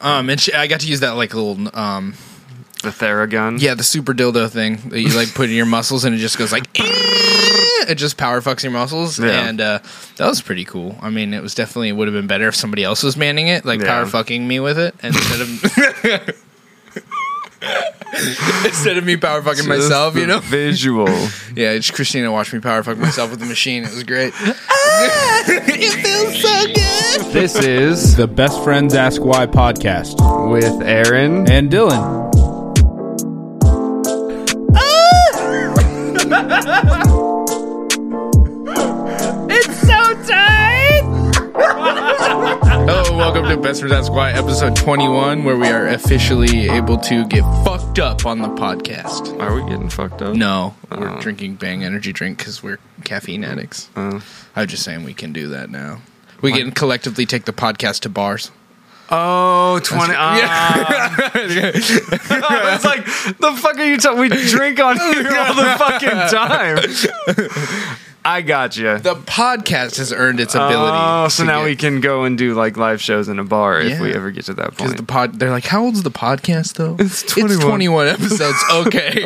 Um, and she, I got to use that like little um, The Theragun. yeah, the super dildo thing that you like put in your muscles and it just goes like it just power fucks your muscles Yeah. and uh, that was pretty cool. I mean, it was definitely would have been better if somebody else was manning it, like Yeah. power fucking me with it instead of instead of me power fucking myself. You know, Visual. yeah. Just Christina watched me power fuck myself with the machine. It was great. It feels so good. This is the Best Friends Ask Why podcast With Aaron. and Dylan. It's oh! welcome to Best Friends Why, episode 21, where we are officially able to get fucked up on the podcast. Are we getting fucked up? No, we're Oh. drinking Bang Energy drink because we're caffeine addicts. Uh, I was just saying we can do that now. We can collectively take the podcast to bars. oh, 20. Ah. I was like, the fuck are you talking? We drink on here all the fucking time. I got you. The podcast has earned its ability. Oh, so now get- we can go and do like live shows in a bar if we ever get to that point. the pod, they're like, "How old's the podcast though?" It's 21. 21 episodes. Okay,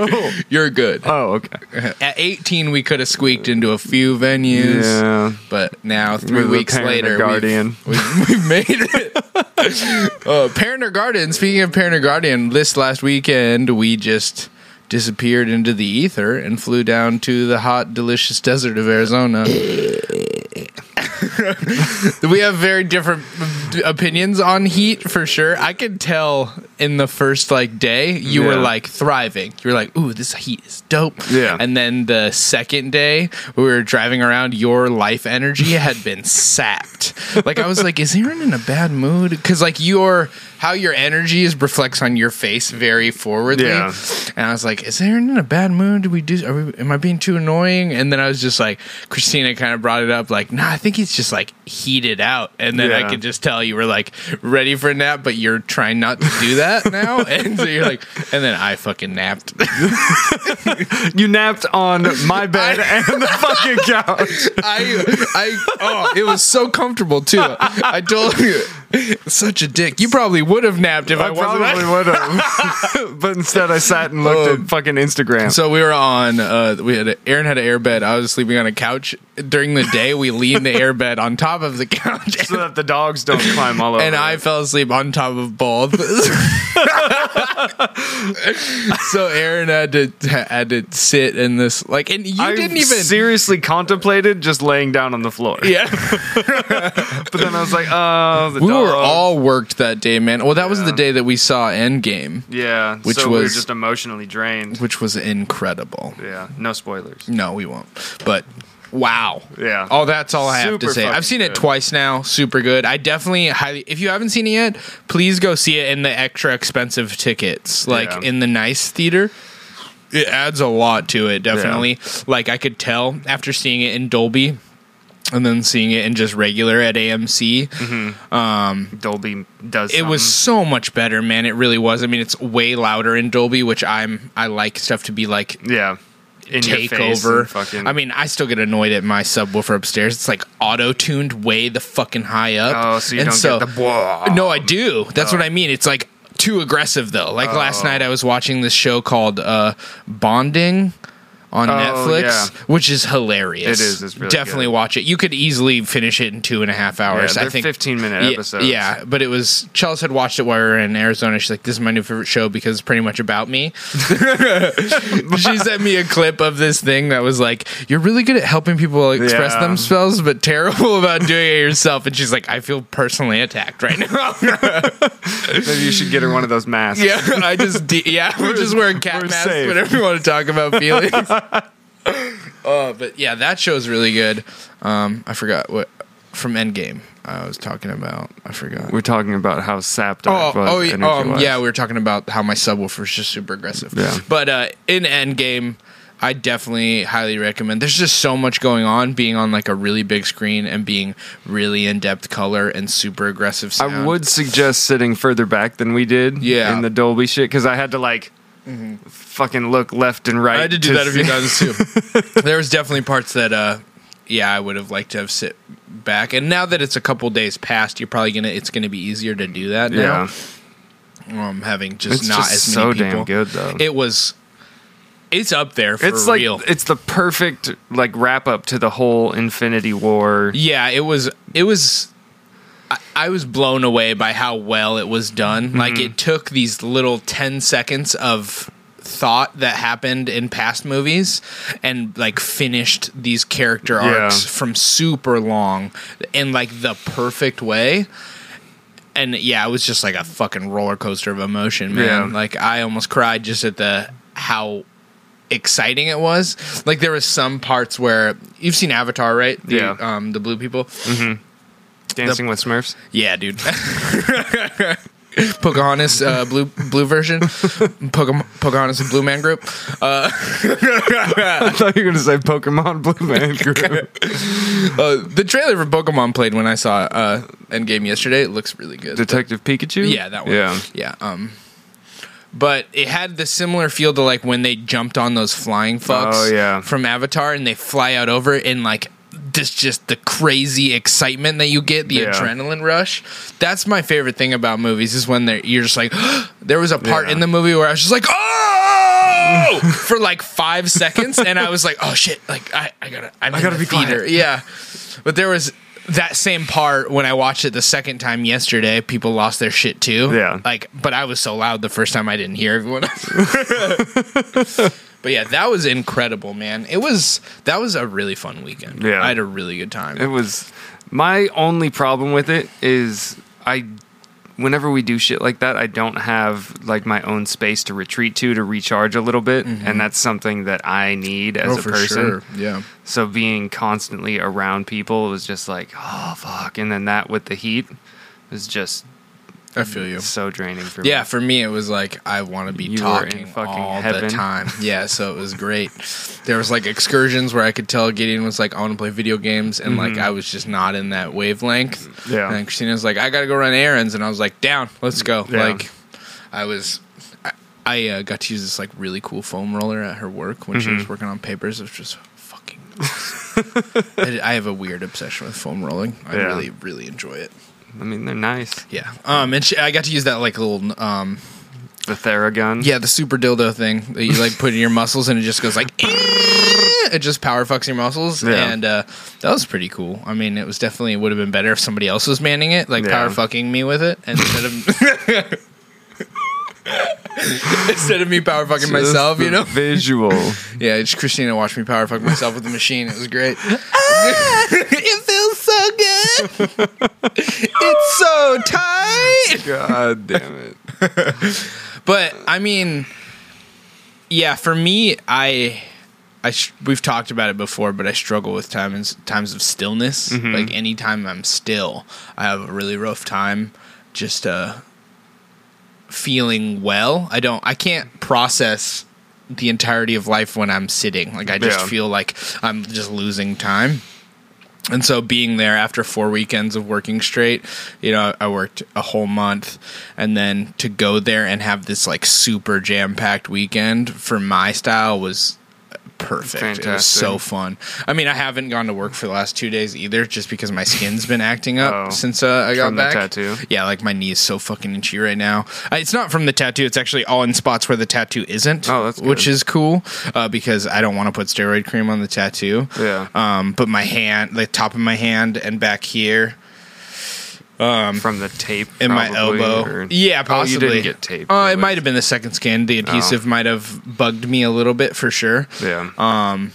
you're good. oh, okay. At 18, we could have squeaked into a few venues. Yeah. But now, three We're weeks later, guardian. We've, we've, we've made it. uh, parent or guardian. Speaking of parent or guardian, this last weekend we just disappeared into the ether and flew down to the hot, delicious desert of Arizona. we have very different opinions on heat for sure. I could tell in the first like day you were like thriving. You were like, "Ooh, this heat is dope." Yeah. And then the second day we were driving around, your life energy had been sapped. Like I was like, "Is Aaron in a bad mood?" Because like your how your energy is reflects on your face very forwardly. Yeah. And I was like, "Is Aaron in a bad mood? Do we do? Are we, am I being too annoying?" And then I was just like, Christina kind of brought it up, like, "Nah, I think he's just like heated out." And then I could just tell you were like ready for a nap, but you're trying not to do that now. And so you're like, and then I fucking napped. You napped on my bed and the fucking couch. I, I, oh, it was so comfortable too. I told you, such a dick. You probably would have napped if I, I wasn't. probably would have, but instead I sat and looked Um, at fucking Instagram. So we were on. Uh, we had Aaron had an air bed. I was sleeping on a couch during the day. We leaned the air bed on top of the couch, so that the dogs don't climb all over. and I fell asleep on top of both. so Aaron had to had to sit in this like, and you I didn't even. seriously contemplated just laying down on the floor. yeah, but then I was like, oh, the we were all worked that day, man. Well, that was the day that we saw Endgame, yeah, which so we were was- just emotionally drained. which was incredible. Yeah, no spoilers. No, we won't. But wow. Yeah. Oh, that's all I have to say. fucking I've seen it good. twice now. Super good. I definitely highly. If you haven't seen it yet, please go see it in the extra expensive tickets, like Yeah. in the nice theater. It adds a lot to it, definitely. Like I could tell after seeing it in Dolby. And then seeing it in just regular at AMC, mm-hmm. um, Dolby does. it was so much better, man. It really was. I mean, it's way louder in Dolby, which I'm I like stuff to be like something. yeah. In your face over. Fucking, I mean, I still get annoyed at my subwoofer upstairs. It's like auto tuned way the fucking high up. oh, so you And don't so- get the. Blah. No, I do. That's what I mean. It's like too aggressive though. Like last Oh. night, I was watching this show called uh, Bonding. On Oh, Netflix, yeah. which is hilarious. It is, it's really Definitely good. watch it. You could easily finish it in two and a half hours. Yeah, I think 15 minute yeah, episodes. Yeah, but it was Chelsea had watched it while we were in Arizona. She's like, "This is my new favorite show because it's pretty much about me." she sent me a clip of this thing that was like, "You're really good at helping people express Yeah. themselves, but terrible about doing it yourself." And she's like, "I feel personally attacked right now." Maybe you should get her one of those masks. yeah, I just de- yeah, we're just wearing cat masks safe. whenever you want to talk about feelings. Oh, but yeah, that show's really good. Um, I forgot what from Endgame I was talking about. I forgot. We're talking about how sapped Oh, oh, yeah, um, yeah, we were talking about how my subwoofer is just super aggressive. Yeah. But uh, in Endgame, I definitely highly recommend. There's just so much going on, being on like a really big screen and being really in depth color and super aggressive sound. I would suggest sitting further back than we did. Yeah. In the Dolby shit, because I had to like fucking look left and right. I had to do that a few times too. there was definitely parts that, uh, yeah, I would have liked to have sit back. And now that it's a couple days past, you're probably gonna. It's gonna be easier to do that now. Yeah. Um, having just It's not just as so many people. damn good though. It was. It's up there for it's like real. it's the perfect like wrap up to the whole Infinity War. Yeah, it was. It was. I, I was blown away by how well it was done. Mm-hmm. Like it took these little ten seconds of thought that happened in past movies and like finished these character Yeah. arcs from super long in like the perfect way. And yeah, it was just like a fucking roller coaster of emotion, man. Yeah. Like I almost cried just at the how exciting it was. Like there was some parts where you've seen Avatar, right? The, Yeah. Um, the blue people. Dancing with Smurfs. Yeah, dude. Pocahontas uh, blue blue version. Poca- Pocahontas and Blue Man Group. I thought you were gonna say Pokemon Blue Man Group. Uh, the trailer for Pokemon played when I saw uh, Endgame yesterday. It looks really good. Detective Pikachu. Yeah, that one. Yeah. yeah. Um, but it had the similar feel to like when they jumped on those flying fucks. Oh, yeah. from Avatar, and they fly out over it, and like this, just the crazy excitement that you get, the Yeah. adrenaline rush. That's my favorite thing about movies is when they're you're just like. there was a part Yeah. in the movie where I was just like, oh, for like five seconds, and I was like, oh shit, like I, I gotta, I'm I gotta the be quiet. theater. Yeah, but there was that same part when I watched it the second time yesterday. People lost their shit too. Yeah. like, but I was so loud the first time I didn't hear everyone. but yeah, that was incredible, man. It was that was a really fun weekend. Yeah. I had a really good time. It was my only problem with it is I whenever we do shit like that, I don't have like my own space to retreat to to recharge a little bit, and that's something that I need as Mm-hmm. Oh, a for person. sure. Yeah. So being constantly around people was just like, oh fuck, and then that with the heat was just I feel you. so draining for Yeah, me. for me it was like I want to be You talking fucking all the time. Yeah, so it was great. There was like excursions where I could tell Gideon was like I want to play video games, and like I was just not in that wavelength. Mm-hmm. Yeah. and Christina was like I got to go run errands, and I was like down, let's go. Yeah. Like I was. I, I uh, got to use this like really cool foam roller at her work when she Mm-hmm. was working on papers. It was just fucking. I, I have a weird obsession with foam rolling. I Yeah. really, really enjoy it. I mean, they're nice. Yeah. Um, and she, I got to use that like little um, The Theragun. yeah, the super dildo thing that you like put in your muscles and it just goes like it just power fucks your muscles Yeah. and uh, that was pretty cool. I mean, it was definitely would have been better if somebody else was manning it, like Yeah. power fucking me with it instead of instead of me power fucking Just myself. You know? visual. Yeah, it's Christina watched me power fuck myself with the machine. It was great. it feels so good. it's so tight. God damn it. But I mean, yeah, for me, I, I sh- we've talked about it before, but I struggle with times times of stillness. Like anytime I'm still, I have a really rough time. Just uh, feeling well. I don't. I can't process the entirety of life when I'm sitting. Like I just Yeah. feel like I'm just losing time. And so being there after four weekends of working straight, you know, I worked a whole month and then to go there and have this like super jam packed weekend for my style was perfect. It was so fun. I mean, I haven't gone to work for the last two days either, just because my skin's been acting up Oh. since uh, I got From the back. tattoo? Yeah, like my knee is so fucking itchy right now. Uh, It's not from the tattoo. It's actually all in spots where the tattoo isn't. Oh, that's good. which is cool uh, because I don't want to put steroid cream on the tattoo. Yeah. Um, but my hand, the top of my hand, and back here From the tape in my probably, elbow. or- Yeah, Oh, possibly. you didn't get tape. Uh, it might have been the second skin. The adhesive might have bugged me a little bit for sure. Yeah. Um,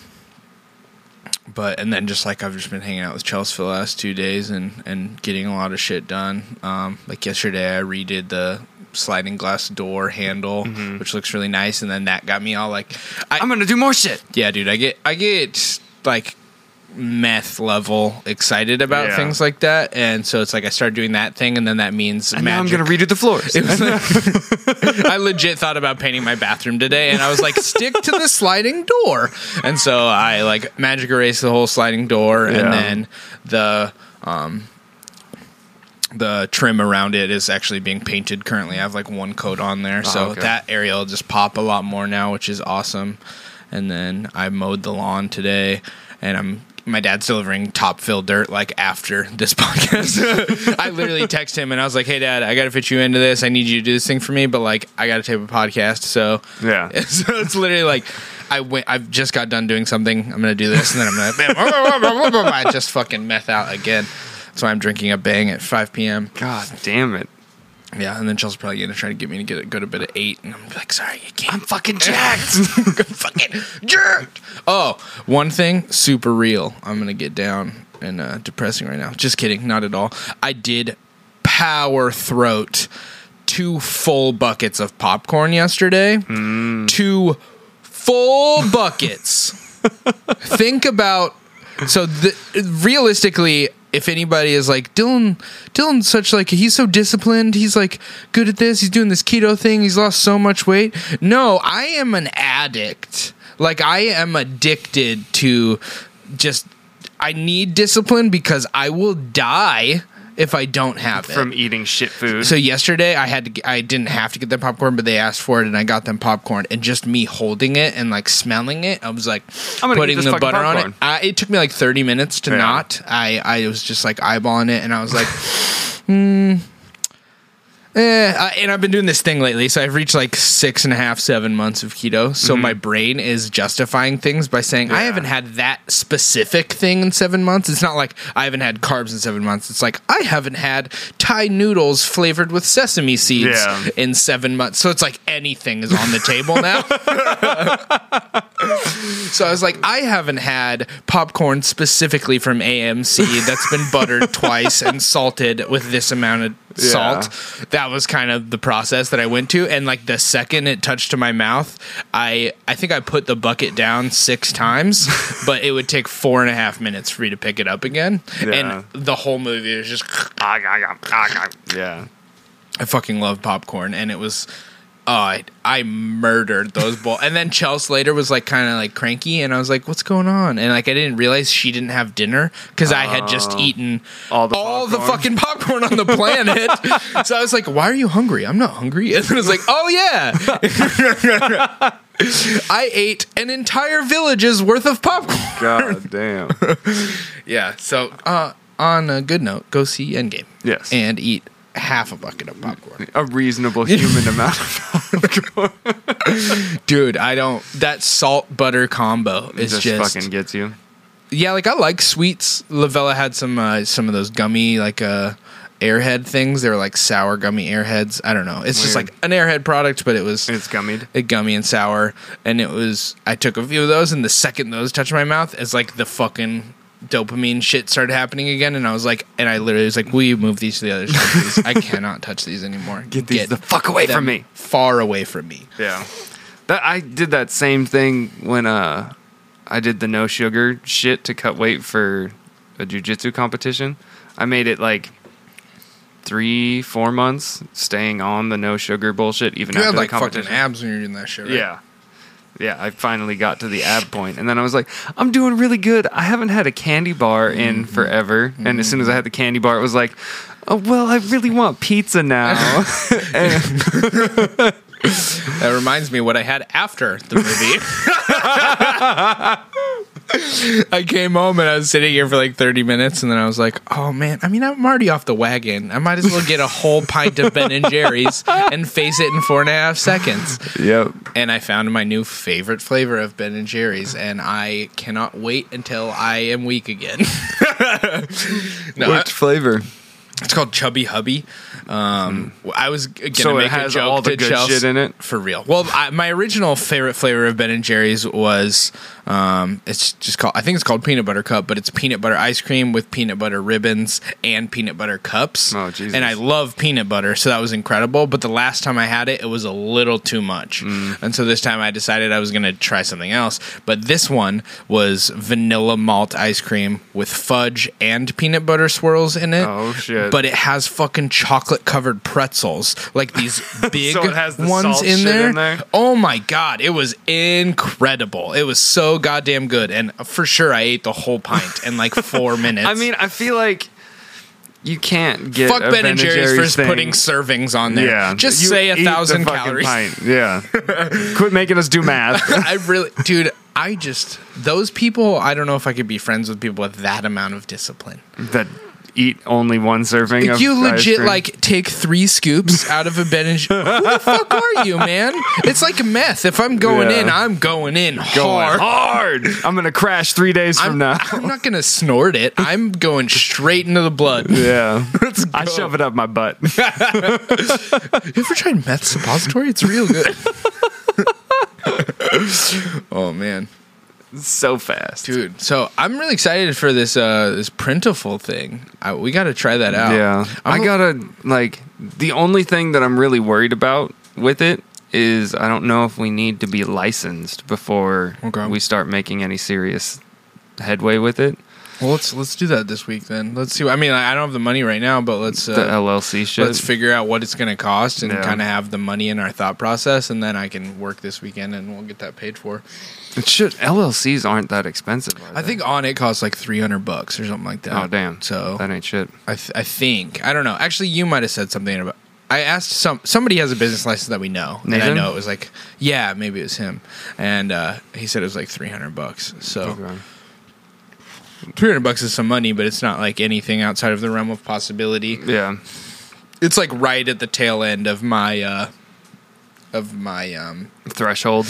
but and then just like I've just been hanging out with Chelsea for the last two days and and getting a lot of shit done. Um, like yesterday, I redid the sliding glass door handle, which looks really nice, and then that got me all like, I, I'm gonna do more shit. yeah, dude, I get I get like meth level excited about Yeah. things like that, and so it's like I started doing that thing, and then that means And now I'm magic. gonna redo the floors. It was like- I legit thought about painting my bathroom today, and I was like, stick to the sliding door. And so I like magic erased the whole sliding door, Yeah. and then the um, the trim around it is actually being painted currently. I have like one coat on there, so Oh, okay. that area will just pop a lot more now, which is awesome. And then I mowed the lawn today, and I'm my dad's delivering top fill dirt like after this podcast. I literally text him and I was like, "Hey, dad, I got to fit you into this. I need you to do this thing for me, but like, I got to tape a podcast." So Yeah. so it's literally like. I went. I've just got done doing something. I'm gonna do this, and then I'm gonna. I just fucking meth out again. That's why I'm drinking a bang at 5 p.m. God damn it. Yeah, and then Chelsea's probably gonna try to get me to get a, go to bed at eight, and I'm like, sorry, you can't. I'm fucking jacked. I'm fucking jerked. Oh, one thing, super real. I'm gonna get down and uh, depressing right now. Just kidding, not at all. I did power throat two full buckets of popcorn yesterday. Two full buckets. Think about so the, realistically if anybody is like Dylan Dylan's such like he's so disciplined. He's like good at this. He's doing this keto thing. He's lost so much weight. No I am an addict. Like I am addicted to just I need discipline because I will die if I don't have it From eating shit food. so yesterday I had to I didn't have to get them popcorn, but they asked for it and I got them popcorn. And just me holding it and like smelling it, I was like I'm putting the butter on it. I, it took me like 30 minutes to Yeah. not. I I was just like eyeballing it and I was like, hmm. Eh, I- and I've been doing this thing lately, so I've reached like six and a half, seven months of keto. So my brain is justifying things by saying I Mm-hmm. Haven't had that specific thing in seven months. It's not like I haven't had carbs in seven months. It's like I haven't had Thai noodles flavored with sesame seeds Yeah. in seven months. So it's like anything is on the table now. so I was like, I haven't had popcorn specifically from AMC that's been buttered twice and salted with this amount of salt. That was kind of the process that I went to. And like the second it touched to my mouth, I I think I put the bucket down six times, but it would take four and a half minutes for me to pick it up again. Yeah. And the whole movie was just yeah. I fucking love popcorn, and it was. Oh, I, I murdered those bowls. And then Chelsea later was like kind of like cranky, and I was like, "What's going on?" And like I didn't realize she didn't have dinner because I had just eaten All the the popcorn. fucking popcorn on the planet. so I was like, "Why are you hungry?" I'm not hungry. And I was like, "Oh yeah." I ate an entire village's worth of popcorn. God damn. Yeah. So, uh, on a good note, go see Endgame. Yes. And eat half a bucket of popcorn. A reasonable human amount of popcorn. Dude, I don't. That salt butter combo is just, just, fucking gets you. yeah. Like I like sweets. Lavella had some uh, some of those gummy like uh airhead things. They were like sour gummy airheads. I don't know. It's just like an airhead product, but it was It's gummied. a gummy and sour. And it was. I took a few of those, and the second those touched my mouth, it's like the fucking dopamine shit started happening again. And I was like, and I literally was like, "Will you move these to the other side? I cannot touch these anymore. Get these the fuck away from me. Far away from me." Yeah. That I did that same thing when uh I did the no sugar shit to cut weight for a jujitsu competition. I made it like three, four months staying on the no sugar bullshit even You after had the like fucking abs when you're doing that shit, right? Yeah. Yeah, I finally got to the ab point, and then I was like, "I'm doing really good. I haven't had a candy bar in Mm-hmm. forever." And as soon as I had the candy bar, it was like, "Oh well, I really want pizza now." and, That reminds me what I had after the movie. I came home and I was sitting here for like 30 minutes, and then I was like, "Oh man, I mean, I'm already off the wagon. I might as well get a whole pint of Ben and Jerry's and face it in four and a half seconds." yep. And I found my new favorite flavor of Ben and Jerry's, and I cannot wait until I am weak again. no, I- flavor? It's called Chubby Hubby. Um, I was gonna So it make has a joke all the to good Chelsea- shit in it? for real. Well, I, my original favorite flavor of Ben and Jerry's was um, it's just called I think it's called peanut butter cup, but it's peanut butter ice cream with peanut butter ribbons and peanut butter cups. Oh, Jesus. And I love peanut butter, so that was incredible. But the last time I had it, it was a little too much, Mm. and so this time I decided I was going to try something else. But this one was vanilla malt ice cream with fudge and peanut butter swirls in it. Oh, shit. But it has fucking chocolate covered pretzels, like these big So the ones salt in shit there. in there? Oh my god, it was incredible. It was so goddamn good, and for sure I ate the whole pint in like four minutes. I mean, I feel like you can't get fuck Ben and Jerry's for thing. putting servings on there. Yeah, just You say a thousand calories. pint. Yeah, quit making us do math. I really, dude. I just those people. I don't know if I could be friends with people with that amount of discipline. that eat only one serving. Of you legit like take three scoops out of a Ben and Who the fuck are you, man? It's like meth. If I'm going Yeah. in, I'm going in Going hard. hard. I'm gonna crash three days from I'm, now. I'm not gonna snort it. I'm going straight into the blood. Yeah, I shove it up my butt. You ever tried meth suppository? It's real good. oh man, so fast. dude. So I'm really excited for this uh this printful thing. I, we got to try that out. Yeah, i I'm a- gotta like the only thing that I'm really worried about with it is I don't know if we need to be licensed before Okay. we start making any serious headway with it. Well, let's let's do that this week then. Let's see. I mean, I don't have the money right now, but let's The uh, LLC shit. let's figure out what it's going to cost and Yeah. kind of have the money in our thought process, and then I can work this weekend and we'll get that paid for. it should LLCs aren't that expensive. I think on it costs like three hundred bucks or something like that. Oh damn! So that ain't shit. I, th- I think I don't know. Actually, you might have said something about. I asked some somebody has a business license that we know, and I know it was like, yeah, maybe it was him, and uh, he said it was like three hundred bucks. So Okay. Three hundred bucks is some money, but it's not like anything outside of the realm of possibility. Yeah, It's like right at the tail end of my uh, of my um, threshold.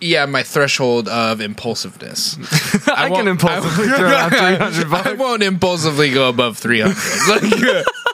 yeah my threshold of impulsiveness. I, won't- can impulsively I- throw out three hundred bucks. I won't impulsively go above three hundred. Like,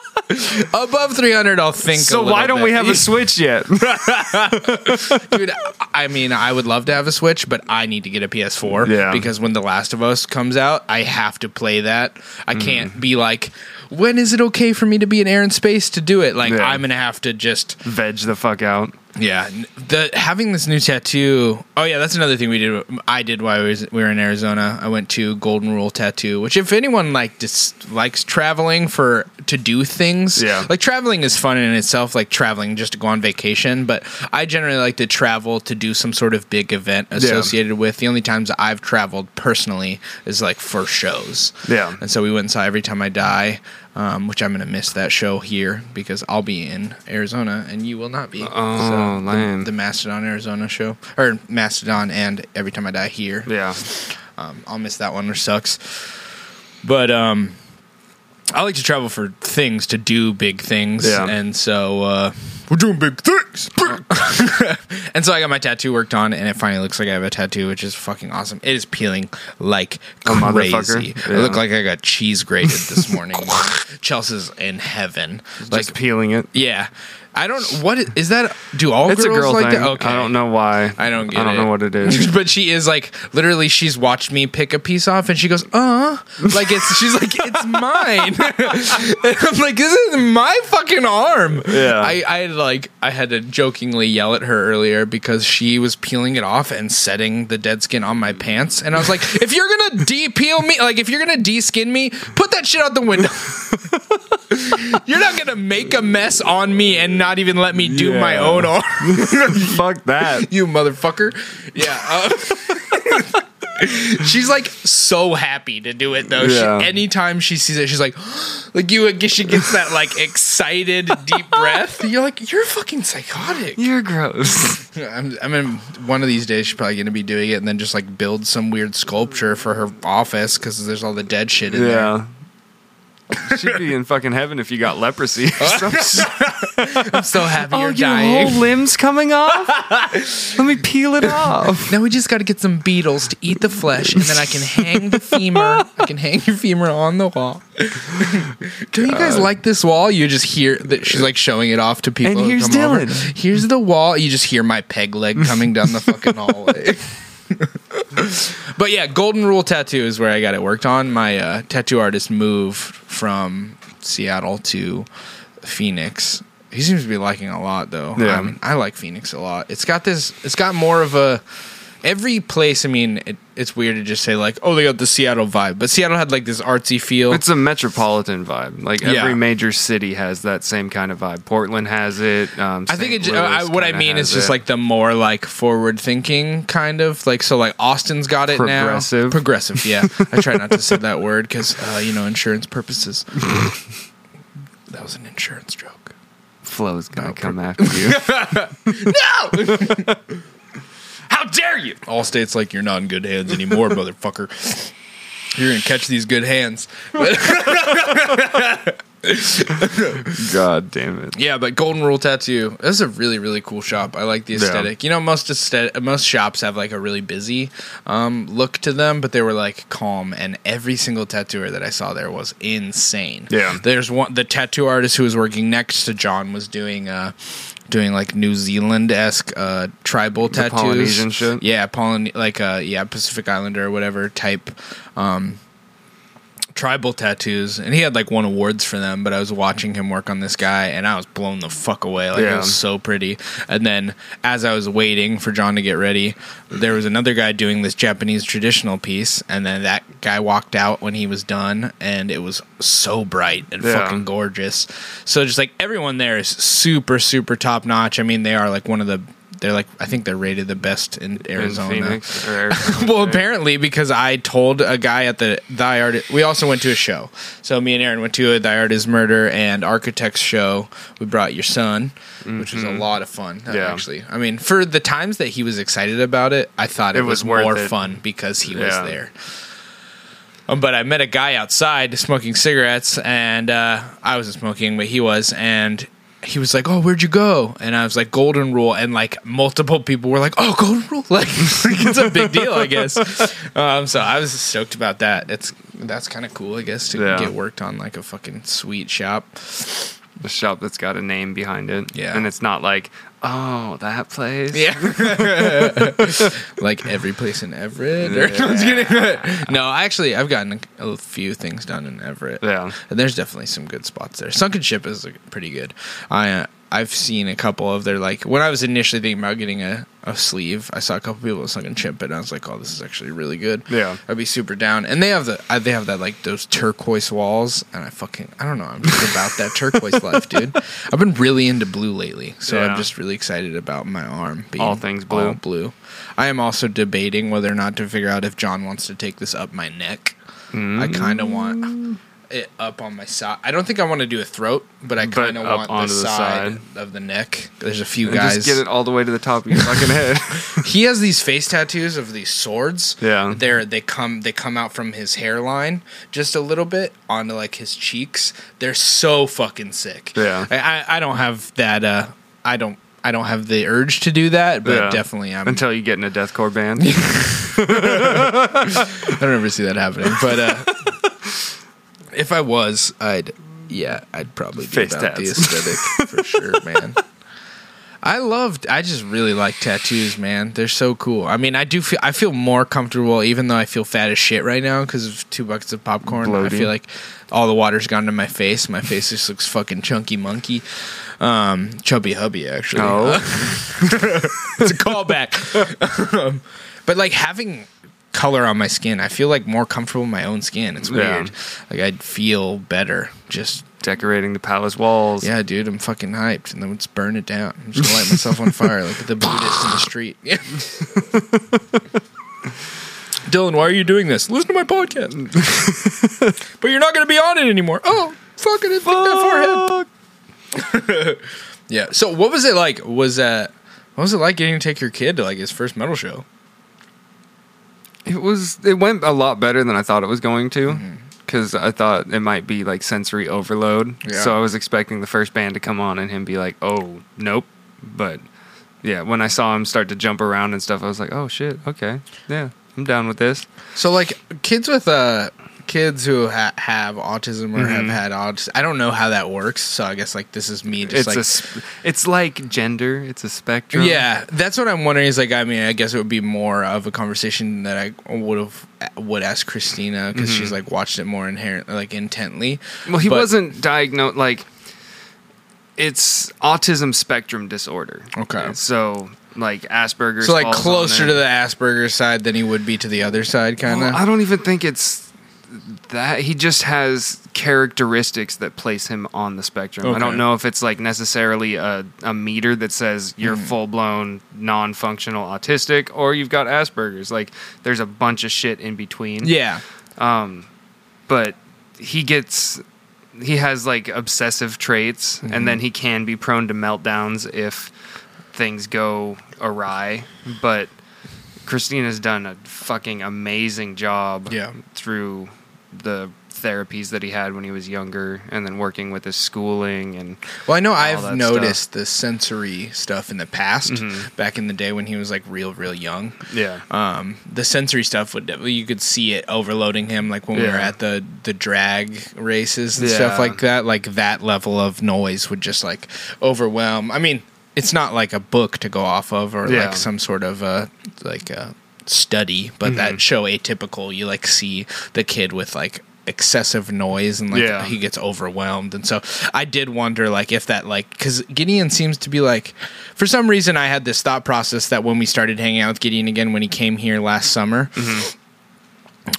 above three hundred, I'll think. So why don't bit. we have a switch yet? dude i mean i would love to have a switch but i need to get a ps4 Yeah. because when the last of us comes out i have to play that Mm. i can't be like when is it okay for me to be in air and space to do it like Yeah. i'm gonna have to just Veg the fuck out. yeah the having this new tattoo oh yeah that's another thing we did i did while we, was, we were in arizona i went to golden rule tattoo which if anyone like dis, likes traveling for to do things Yeah. like traveling is fun in itself like traveling just to go on vacation but i generally like to travel to do some sort of big event associated with the only times i've traveled personally is like for shows Yeah. and so we went and saw every time i die um, which i'm gonna miss that show here because i'll be in arizona and you will not be Oh, the, lame. the mastodon arizona show or mastodon and every time i die here Yeah. um, I'll miss that one, which sucks. But um, I like to travel for things to do big things, Yeah. and so uh, we're doing big things. and so I got my tattoo worked on, and it finally looks like I have a tattoo, which is fucking awesome. It is peeling like A crazy. I look like I got cheese grated this morning. Chelsea's in heaven. Like, peeling it. yeah. I don't. What is, is that? Do all It's a girls girl like thing. that? Okay. I don't know why. I don't get I don't it. know what it is. but she is like literally she's watched me pick a piece off and she goes, uh like it's she's like, it's mine. and I'm like, this is my fucking arm. Yeah. I, I like I had to jokingly yell at her earlier because she was peeling it off and setting the dead skin on my pants. And I was like, if you're gonna de peel me, like if you're gonna de skin me, put that shit out the window. you're not gonna make a mess on me and not even let me do my own arm. Fuck that. you motherfucker. Yeah. uh, she's like so happy to do it though. Yeah. She, anytime she sees it, she's like, like you. She gets that like excited deep breath. You're like, you're fucking psychotic. You're gross. I'm, I mean, one of these days she's probably gonna be doing it and then just like build some weird sculpture for her office because there's all the dead shit in there. yeah. She'd be in fucking heaven if you got leprosy. I'm so happy oh, you're your dying. whole limb's coming off. Let me peel it off. Now we just got to get some beetles to eat the flesh, and then I can hang the femur. I can hang your femur on the wall. Don't you guys like this wall? You just hear that she's like showing it off to people. And here's come over. Dylan. Here's the wall. You just hear my peg leg coming down the fucking hallway. but yeah, Golden Rule Tattoo is where I got it worked on. My uh, tattoo artist moved from Seattle to Phoenix. He seems to be liking a lot though. Yeah. I mean, I like Phoenix a lot. It's got this. It's got more of a. Every place. I mean, it, it's weird to just say like, oh, they got the Seattle vibe, but Seattle had like this artsy feel. It's a metropolitan vibe. Like every Yeah. major city has that same kind of vibe. Portland has it. Um, I think it, I, what I mean is just it. like the more like forward thinking kind of like so like Austin's got it Progressive. now. Progressive, yeah. I try not to say that word because uh, you know insurance purposes. that was an insurance joke. Flo's gonna No, come after you. No, How How dare you? Allstate's like you're not in good hands anymore, motherfucker. You're gonna catch these good hands. God damn it. Yeah, but Golden Rule Tattoo. This is a really really cool shop. I like the aesthetic. You know, most aesthetic, most shops have like a really busy um, look to them, but they were like calm. And every single tattooer that I saw there was insane. Yeah. there's one the tattoo artist who was working next to John was doing. Uh, Doing like New Zealand esque uh, tribal tattoos, Polynesian shit? yeah, like uh, yeah, Pacific Islander or whatever type um, tribal tattoos, and he had like won awards for them. But I was watching him work on this guy, and I was blown the fuck away. Like it was so pretty. And then as I was waiting for John to get ready, there was another guy doing this Japanese traditional piece, and then that guy walked out when he was done, and it was so bright and Yeah. fucking gorgeous. So just like everyone there is super super top notch. I mean, they are like one of the. They're like I think they're rated the best in In Arizona Phoenix. Or Arizona. well, apparently because I told a guy at the Thy Art. We also went to a show. So me and Aaron went to a Thy Art is Murder and Architects show. We brought your son, which was a lot of fun. Mm-hmm. Yeah. Actually, I mean, for the times that he was excited about it, I thought it, It was, was more it. fun because he was there. Um, but I met a guy outside smoking cigarettes, and uh, I wasn't smoking, but he was, and he was like, "Oh, where'd you go?" And I was like, "Golden Rule," and like multiple people were like, "Oh, Golden Rule!" Like, it's a big deal, I guess. Um, so I was stoked about that. It's that's kind of cool, I guess, to Yeah. get worked on like a fucking sweet shop. The shop that's got a name behind it. Yeah. And it's not like, oh, that place. Yeah, like every place in Everett. Or, kidding. no, actually, I've gotten a, a few things done in Everett. Yeah. And there's definitely some good spots there. Sunken Ship is pretty good. I uh, I've seen a couple of their like when I was initially thinking about getting a, a sleeve, I saw a couple people with Sunken Ship, and I was like, oh, this is actually really good. Yeah. I'd be super down. And they have the they have that like those turquoise walls, and I fucking I don't know. I'm just about that turquoise life, dude. I've been really into blue lately, so Yeah. I'm just really excited about my arm being All things blue. all blue. I am also debating whether or not to figure out if John wants to take this up my neck. Hmm. I kind of want it up on my side. I don't think I want to do a throat, but I kind of want the the side, side. of the neck. There's a few And guys. just get it all the way to the top of your fucking head. He has these face tattoos of these swords. Yeah. They're they come they come out from his hairline just a little bit onto like his cheeks. They're so fucking sick. Yeah. I I, I don't have that. Uh, I don't. I don't have the urge to do that, but Yeah. definitely I'm. Until you get in a deathcore band. I don't ever see that happening. But uh, if I was, I'd yeah, I'd probably be Face about the aesthetic for sure, man. I loved. I just really like tattoos, man. They're so cool. I mean, I do feel. I feel more comfortable, even though I feel fat as shit right now because of two buckets of popcorn. I feel like all the water's gone to my face. My face just looks fucking chunky monkey, um, chubby hubby. Actually, Oh. it's a callback. um, but like having color on my skin, I feel like more comfortable in my own skin. It's Yeah. weird. Like I'd feel better. Just Decorating the palace walls. yeah, dude, I'm fucking hyped, and then let's burn it down. I'm just gonna light myself on fire like the Buddhist in the street. Yeah. Dylan, why are you doing this? Listen to my podcast. but you're not gonna be on it anymore. Oh, fucking it, Fuck. that forehead. Yeah. So what was it like? Was that what was it like getting to take your kid to like his first metal show? It was. It went a lot better than I thought it was going to. Mm-hmm. Because I thought it might be like sensory overload. Yeah. So I was expecting the first band to come on and him be like, "Oh, nope." But yeah, when I saw him start to jump around and stuff, I was like, "Oh shit, okay, yeah, I'm down with this." So like kids with uh kids who ha- have autism or have Mhm. had autism. I don't know how that works. So I guess like this is me just it's like a, sp- it's like gender. It's a spectrum. Yeah, that's what I'm wondering. Is like, I mean, I guess it would be more of a conversation that I would have would ask Christina because she's like watched it more inherent, like intently. Well, he But- wasn't diagnosed like it's autism spectrum disorder. Okay. So like Asperger's. So like closer to the Asperger's side than he would be to the other side, kind of. Well, I don't even think it's that. He just has characteristics that place him on the spectrum. I don't know if it's like necessarily a, a meter that says you're Hmm. full blown non functional autistic or you've got Asperger's. Like there's a bunch of shit in between. yeah, But he gets. He has like obsessive traits, Mm-hmm. and then he can be prone to meltdowns if things go awry. But Christina's done a fucking amazing job Yeah. through the therapies that he had when he was younger and then working with his schooling and Well, I know I've stuff. noticed the sensory stuff in the past, Mhm. back in the day when he was like real, real young. yeah. Um, the sensory stuff would you could see it overloading him, like when we were at the the drag races and stuff like that. Like that level of noise would just like overwhelm. I mean, it's not like a book to go off of or Yeah. like some sort of uh like a study, but Mhm. that show atypical. You like see the kid with like excessive noise and like Yeah. he gets overwhelmed and so i did wonder like if that like because gideon seems to be like for some reason i had this thought process that when we started hanging out with gideon again when he came here last summer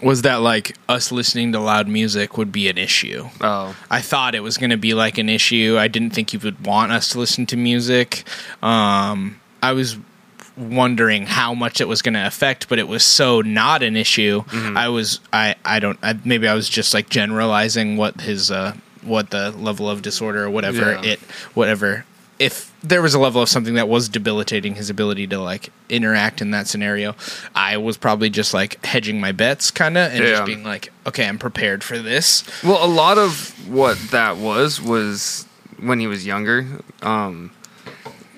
was that like us listening to loud music would be an issue Oh. I thought it was going to be like an issue. I didn't think you would want us to listen to music. Um, I was wondering how much it was going to affect, but it was so not an issue. Mm-hmm. I was I I don't I, maybe I was just like generalizing what his uh what the level of disorder or whatever Yeah. it whatever if there was a level of something that was debilitating his ability to like interact in that scenario, I was probably just like hedging my bets kind of and Yeah. just being like, okay, I'm prepared for this. Well, a lot of what that was was when he was younger. Um,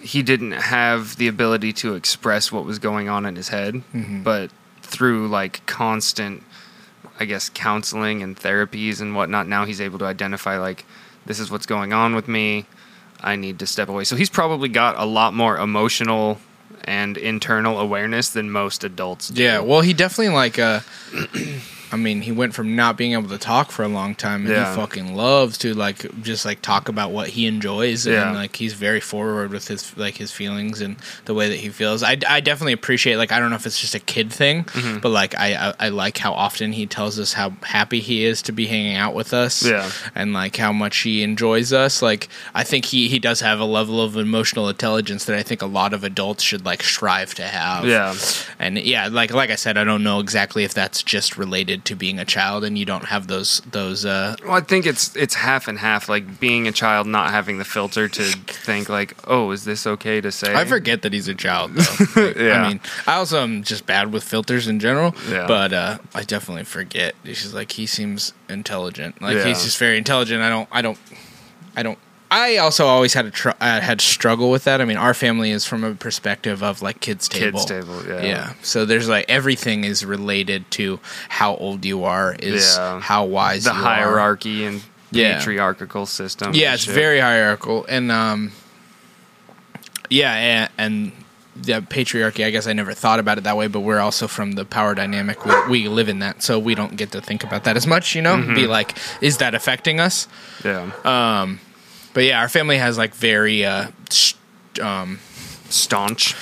he didn't have the ability to express what was going on in his head, but through like constant, I guess, counseling and therapies and whatnot, now he's able to identify like this is what's going on with me. I need to step away. So he's probably got a lot more emotional and internal awareness than most adults. Do. Yeah, well, he definitely like uh I mean, he went from not being able to talk for a long time and Yeah. he fucking loves to like just like talk about what he enjoys Yeah. and like he's very forward with his like his feelings and the way that he feels. I, I definitely appreciate like I don't know if it's just a kid thing, Mm-hmm. but like I, I I like how often he tells us how happy he is to be hanging out with us. Yeah. And like how much he enjoys us. Like I think he he does have a level of emotional intelligence that I think a lot of adults should like strive to have. Yeah. And yeah, like like I said, I don't know exactly if that's just related to being a child and you don't have those those uh Well, I think it's it's half and half. Like being a child, not having the filter to think like, oh, is this okay to say? I forget that he's a child though. Like, Yeah. I mean, I also am just bad with filters in general, Yeah. but uh I definitely forget. Just like he seems intelligent. Like Yeah. he's just very intelligent. I don't I don't I don't I also always had a tr- I had struggle with that. I mean, our family is from a perspective of like kids table. Kids table, yeah. Yeah. So there's like everything is related to how old you are, is Yeah. how wise the you are. hierarchy and Yeah. patriarchal system. Yeah, it's shit. very hierarchical, and um, yeah, and, and the patriarchy. I guess I never thought about it that way, but we're also from the power dynamic. We, we live in that, so we don't get to think about that as much. You know, Mm-hmm. be like, is that affecting us? yeah Um, but yeah, our family has like very uh, st- um, staunch.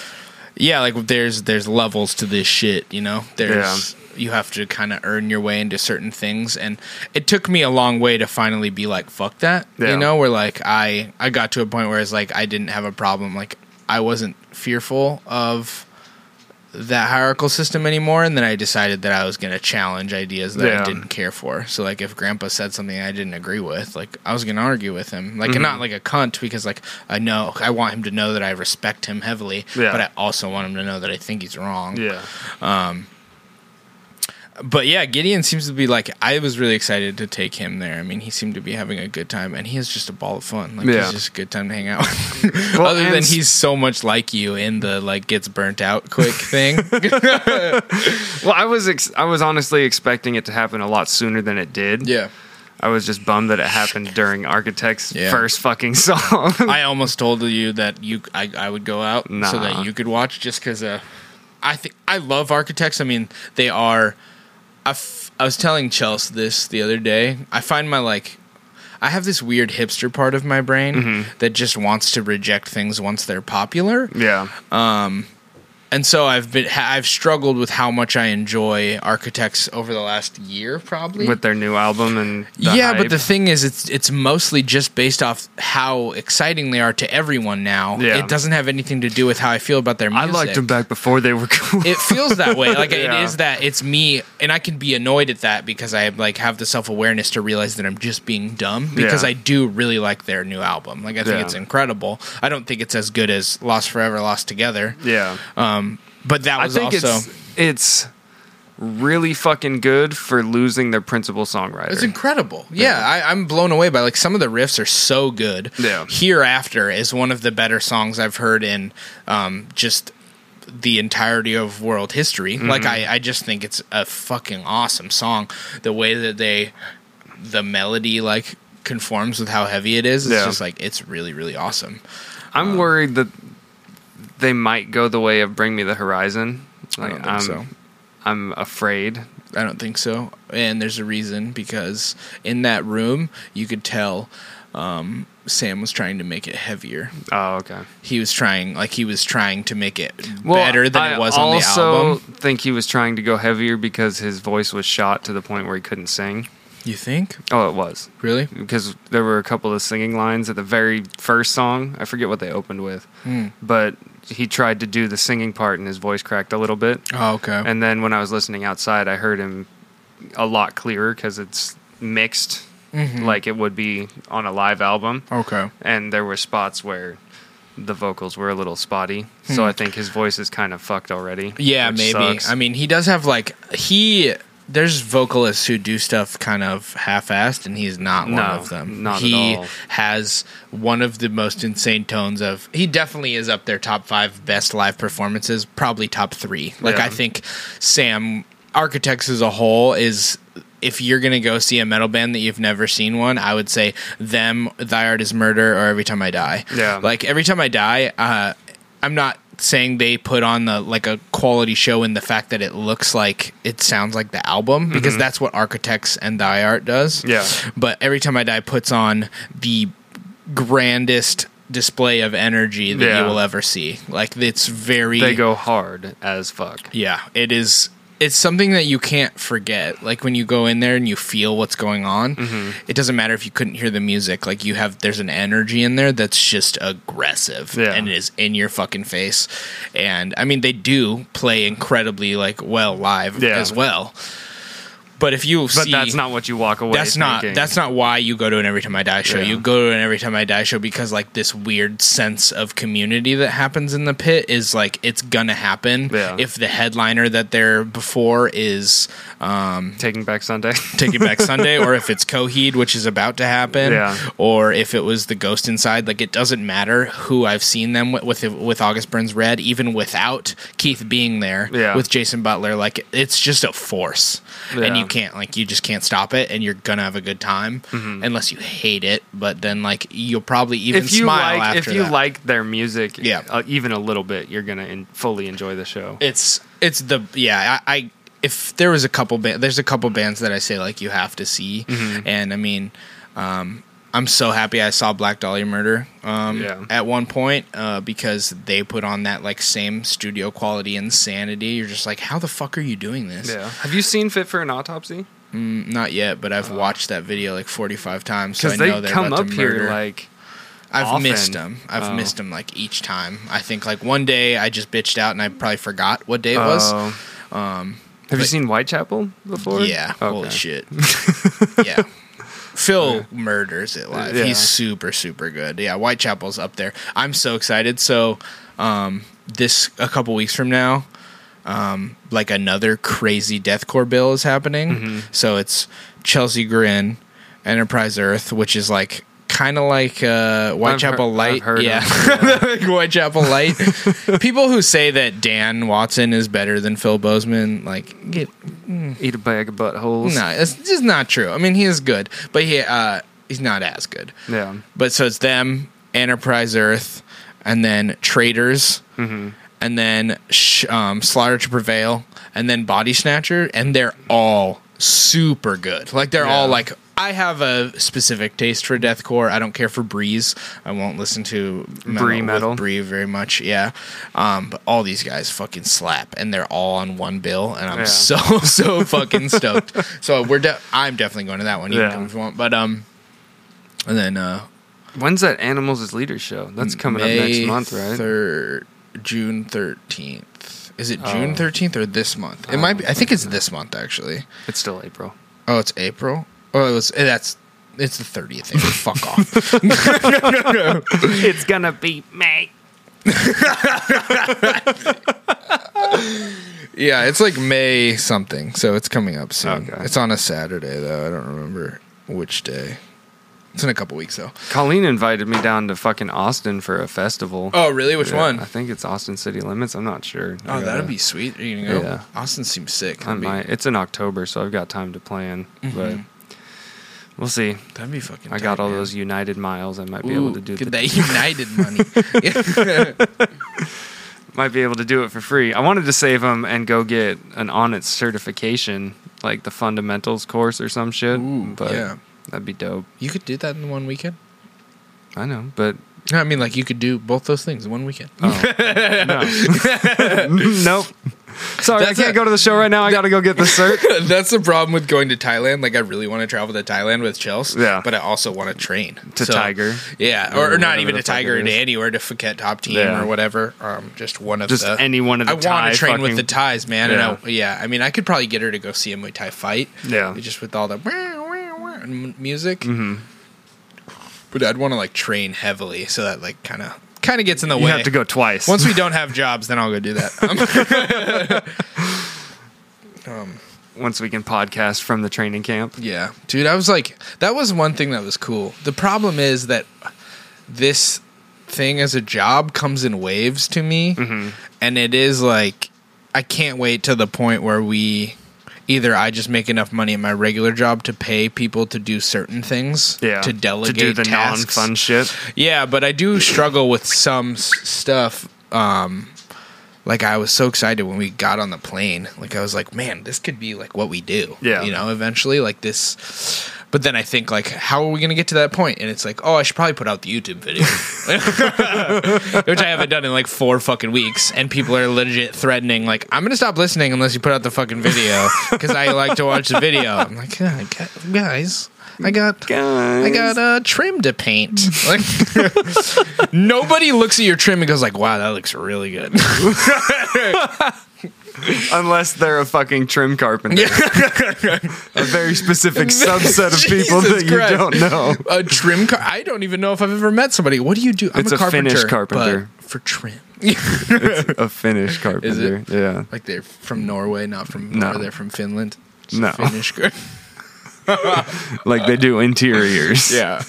yeah, like there's there's levels to this shit, you know. There's you have to kind of earn your way into certain things, and it took me a long way to finally be like, fuck that, Yeah. you know. Where like I I got to a point where it's like I didn't have a problem, like I wasn't fearful of that hierarchical system anymore, and then I decided that I was going to challenge ideas that Yeah. I didn't care for. So like if Grandpa said something I didn't agree with, like I was going to argue with him, like Mm-hmm. not like a cunt because like I know I want him to know that I respect him heavily, Yeah. but I also want him to know that I think he's wrong. Yeah, But yeah, Gideon seems to be like I was really excited to take him there. I mean, he seemed to be having a good time, and he is just a ball of fun. Like Yeah. he's just a good time to hang out. with. Well, Other than he's so much like you in the like gets burnt out quick thing. well, I was ex- I was honestly expecting it to happen a lot sooner than it did. yeah. I was just bummed that it happened during Architect's Yeah. first fucking song. I almost told you that you I, I would go out so that you could watch just because uh, I think I love architects. I mean, they are. I, f- I was telling Chelsea this the other day. I find my like. I have this weird hipster part of my brain mm-hmm. that just wants to reject things once they're popular. yeah, um, and so I've been I've struggled with how much I enjoy architects over the last year, probably with their new album and yeah, but the thing is, it's it's mostly just based off how exciting they are to everyone now. Yeah. It doesn't have anything to do with how I feel about their music. I liked them back before they were cool. It feels that way. Like it Yeah. is that it's me, and I can be annoyed at that because I like have the self awareness to realize that I'm just being dumb because Yeah. I do really like their new album. Like I think Yeah. it's incredible. I don't think it's as good as Lost Forever, Lost Together yeah, um, but that I was think also it's it's really fucking good for losing their principal songwriter. It's incredible. Yeah, I, I'm blown away by like some of the riffs are so good. Yeah. Hereafter is one of the better songs I've heard in um, just the entirety of world history. Mm-hmm. Like I, I just think it's a fucking awesome song. The way that they, the melody like conforms with how heavy it is. It's Yeah. just like it's really really awesome. I'm worried that they might go the way of Bring Me the Horizon. I don't think I'm, so. I'm afraid. I don't think so. And there's a reason because in that room you could tell um, Sam was trying to make it heavier. Oh, okay. he was trying like he was trying to make it Well, better than I it was on the album. I also think he was trying to go heavier because his voice was shot to the point where he couldn't sing. You think? Oh, it was Really? because there were a couple of singing lines at the very first song. I forget what they opened with, Hmm. but he tried to do the singing part and his voice cracked a little bit. Oh, okay. And then when I was listening outside, I heard him a lot clearer because it's mixed Mm-hmm. like it would be on a live album. okay. And there were spots where the vocals were a little spotty. So I think his voice is kind of fucked already. Hmm. Yeah, maybe. sucks. I mean, he does have like he. There's vocalists who do stuff kind of half-assed, and he's not one No, of them. not at he all. has one of the most insane tones of. He definitely is up there, top five best live performances, probably top three. Like Yeah. I think Sam Architects as a whole is. If you're gonna go see a metal band that you've never seen one, I would say them, Thy Art Is Murder, or Every Time I Die. Yeah. like every time I die, uh, I'm not saying they put on the like a quality show in the fact that it looks like it sounds like the album because that's what Architects and Thy Art does. Mm-hmm. Yeah. But every time I die puts on the grandest display of energy that Yeah. you will ever see. Like it's very they go hard as fuck. yeah, it is. It's something that you can't forget. Like when you go in there and you feel what's going on, Mm-hmm. it doesn't matter if you couldn't hear the music. Like you have, there's an energy in there that's just aggressive Yeah. and it is in your fucking face. And I mean, they do play incredibly like well live Yeah. as well. But if you But see, that's not what you walk away. that's not thinking. that's not why you go to an Every Time I Die show. Yeah. You go to an Every Time I Die show because like this weird sense of community that happens in the pit is like it's gonna happen Yeah. if the headliner that they're before is um, Taking Back Sunday. Taking Back Sunday, or if it's Coheed, which is about to happen, Yeah. or if it was the Ghost Inside. Like it doesn't matter who I've seen them with with, with August Burns Red, even without Keith being there Yeah. with Jason Butler. Like it's just a force, and Yeah. You can't like you just can't stop it, and you're gonna have a good time unless you hate it. But then like you'll probably even Mm-hmm. if you smile like, if you that. like their music, Yeah. uh, even a little bit, you're gonna in, fully enjoy the show. it's it's the yeah I, I if there was a couple ba- there's a couple bands that I say like you have to see Mm-hmm. and I mean um I'm so happy I saw Black Dahlia Murder um Yeah. at one point uh because they put on that like same studio quality insanity you're just like how the fuck are you doing this yeah. Have you seen Fit for an Autopsy? Mm, not yet but I've watched that video like 45 times so I know they they're come up here like I've often. missed them I've Oh. missed them like each time I think like one day I just bitched out and I probably forgot what day it was oh. um Have you seen Whitechapel before? Yeah. Holy shit. yeah. Phil murders it live. Yeah. He's super, super good. Yeah, Whitechapel's up there. I'm so excited. So, um, this a couple weeks from now, um, like another crazy deathcore bill is happening. Mm-hmm. So it's Chelsea Grin, Enterprise Earth, which is like kind of like uh, Whitechapel heard- Light. Yeah, like Whitechapel Light. People who say that Dan Watson is better than Phil Bozeman, like get Eat a bag of buttholes. no, it's just not true. I mean, he is good, but he uh, he's not as good. Yeah. But so it's them, Enterprise Earth, and then Traitors, Mm-hmm. and then sh- um, Slaughter to Prevail, and then Bodysnatcher, and they're all super good. Like they're all like. I have a specific taste for deathcore. I don't care for Breeze. I won't listen to Bree with metal. Bree very much. Yeah, um, but all these guys fucking slap, and they're all on one bill, and I'm Yeah. so so fucking stoked. So we're de- I'm definitely going to that one. You Yeah. can come if you want, but um, and then uh, When's that Animals as Leaders show? That's coming up next month, right? Third, June thirteenth. Is it Oh. June thirteenth or this month? It might be. I think it's this month actually. It's still April. Oh, it's April. Oh, it was. eh, That's. It's the thirtieth. Fuck off. it's gonna be May. Yeah, it's like May something, so it's coming up soon. Okay. It's on a Saturday though. I don't remember which day. It's in a couple weeks though. Colleen invited me down to fucking Austin for a festival. Oh, really? Which Yeah, one? I think it's Austin City Limits. I'm not sure. I Oh, that'd be sweet. Are you gonna go? Yeah. Austin seems sick. I That'd be, might. It's in October, so I've got time to plan. Mm-hmm. But we'll see. that'd be fucking. I got all man. those United miles. I might be Ooh, able to do get the, that United money. might be able to do it for free. I wanted to save them and go get an Onnit certification, like the fundamentals course or some shit. Ooh, but yeah. that'd be dope. You could do that in one weekend. I know, but No, I mean, like you could do both those things in one weekend. Oh. no. nope. Sorry, That's I can't a- go to the show right now. I got to go get the cert. That's the problem with going to Thailand. Like, I really want to travel to Thailand with Chels. Yeah. But I also want to train To Tiger. Yeah, Or or, not even to Tiger, to anywhere to Phuket top team Yeah. or whatever. Um, just one of Just the. any one of the I want to train with the Thais, man. Yeah. And I, yeah, I mean, I could probably get her to go see a Muay Thai fight. Yeah. Just with all the music. Mhm. But I'd want to like train heavily, so that like kind of kind of gets in the You way. have to go twice. Once we don't have jobs, then I'll go do that. Um, Once we can podcast from the training camp. Yeah, dude, I was like, that was one thing that was cool. The problem is that this thing as a job comes in waves to me, Mm-hmm. and it is like I can't wait to the point where we either I just make enough money at my regular job to pay people to do certain things, Yeah. to delegate to do the tasks. non-fun shit. Yeah, but I do struggle with some s- stuff. Um, like I was so excited when we got on the plane. Like I was like, man, this could be like what we do. Yeah. you know, eventually like this. But then I think like, how are we gonna get to that point? And it's like, oh, I should probably put out the YouTube video, which I haven't done in like four fucking weeks. And people are legit threatening, like, I'm gonna stop listening unless you put out the fucking video because I like to watch the video. I'm like, yeah, guys, I got Guys. I got a trim to paint. Like nobody looks at your trim and goes like, "Wow, that looks really good." Unless they're a fucking trim carpenter. a very specific subset of people Jesus that you Christ. don't know. a trim. Car- I don't even know if I've ever met somebody. What do you do? I'm It's a a carpenter, Finnish carpenter. but for trim. A Finnish carpenter. Yeah. like they're from Norway, not from No. no. They're from Finland. It's a No. Finnish. car- Like they do interiors. yeah,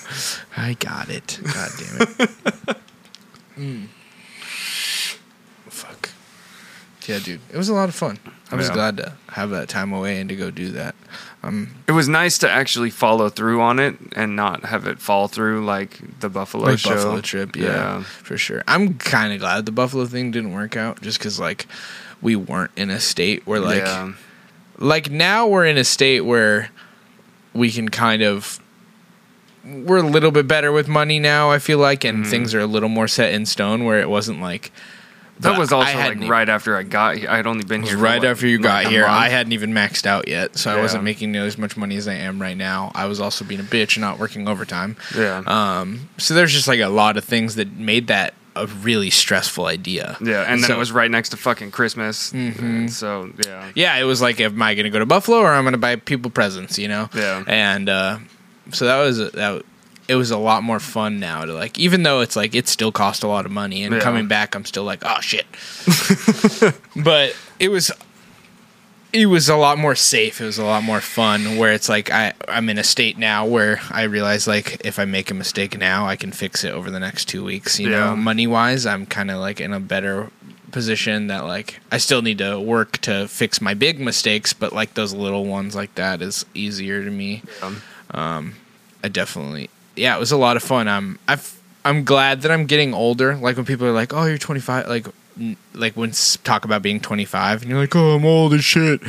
I got it. God damn it. Mm. Fuck. Yeah, dude, it was a lot of fun. I was Yeah. glad to have that time away and to go do that. Um, It was nice to actually follow through on it and not have it fall through like the Buffalo like show. Buffalo trip, yeah, for sure. I'm kind of glad the Buffalo thing didn't work out, just because like we weren't in a state where like yeah. like now we're in a state where we can kind of we're a little bit better with money now. I feel like, and things are a little more set in stone. Where it wasn't like Mm-hmm. That but was also like even- right after I got here. I had only been here right what, after you like got a here. month? I hadn't even maxed out yet, so I wasn't making nearly as much money as I am right now. I was also being a bitch and not working overtime. Yeah. Um, so there's just like a lot of things that made that a really stressful idea. yeah, and then so- it was right next to fucking Christmas. And so yeah. Yeah, it was like, am I going to go to Buffalo or I'm going to buy people presents? You know. Yeah. And uh, so that was that. It was a lot more fun now to like, even though it's like it still cost a lot of money, and Yeah. coming back, I'm still like, oh shit. but it was. It was a lot more safe. It was a lot more fun. Where it's like I I'm in a state now where I realize like if I make a mistake now, I can fix it over the next two weeks. You Yeah. know, money wise, I'm kind of like in a better position that like I still need to work to fix my big mistakes, but like those little ones like that is easier to me. Um, I definitely, yeah, it was a lot of fun. I'm, I've, I'm glad that I'm getting older. Like when people are like, "Oh, you're 25," like, like when talk about being 25, and you're like, "Oh, I'm old as shit."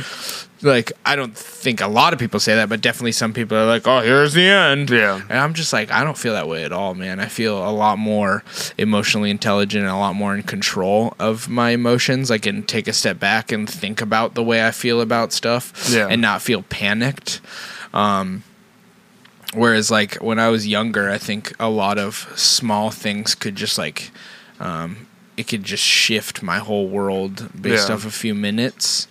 Like I don't think a lot of people say that, but definitely some people are like, "Oh, here's the end." Yeah. and I'm just like, I don't feel that way at all, man. I feel a lot more emotionally intelligent and a lot more in control of my emotions. I can take a step back and think about the way I feel about stuff, Yeah. and not feel panicked. Um, Whereas, like when I was younger, I think a lot of small things could just like, um, it could just shift my whole world based Yeah. off a few minutes.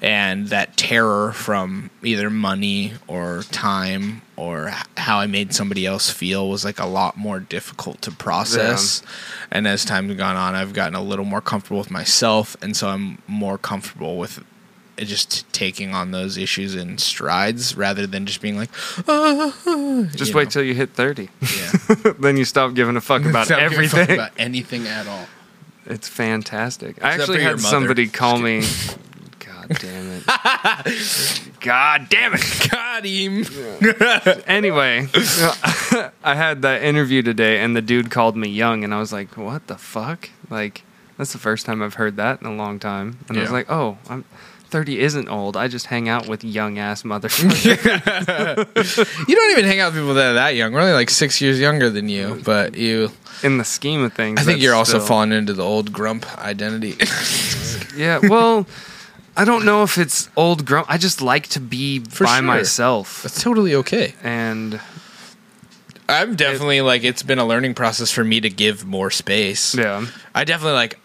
and that terror from either money or time or how I made somebody else feel was like a lot more difficult to process. And as time's gone on, I've gotten a little more comfortable with myself, and so I'm more comfortable with it just taking on those issues in strides rather than just being like, "Ah," Just wait know? till you hit 30. yeah, then you stop giving a fuck about Stop giving a fuck everything. about anything at all. It's fantastic. I actually had somebody call me. God damn it. God damn it. Got him. Anyway, I had that interview today, and the dude called me young, and I was like, "What the fuck?" Like, that's the first time I've heard that in a long time. And I was like, "Oh, I'm 30 isn't old. I just hang out with young ass motherfuckers." You don't even hang out with people that are that young. We're only like six years younger than you, but you. in the scheme of things, I think you're also still- falling into the old grump identity. Yeah, well, I don't know if it's old grump. I just like to be For by sure. myself, That's totally okay. and I'm definitely like it's been a learning process for me to give more space. yeah, I definitely like.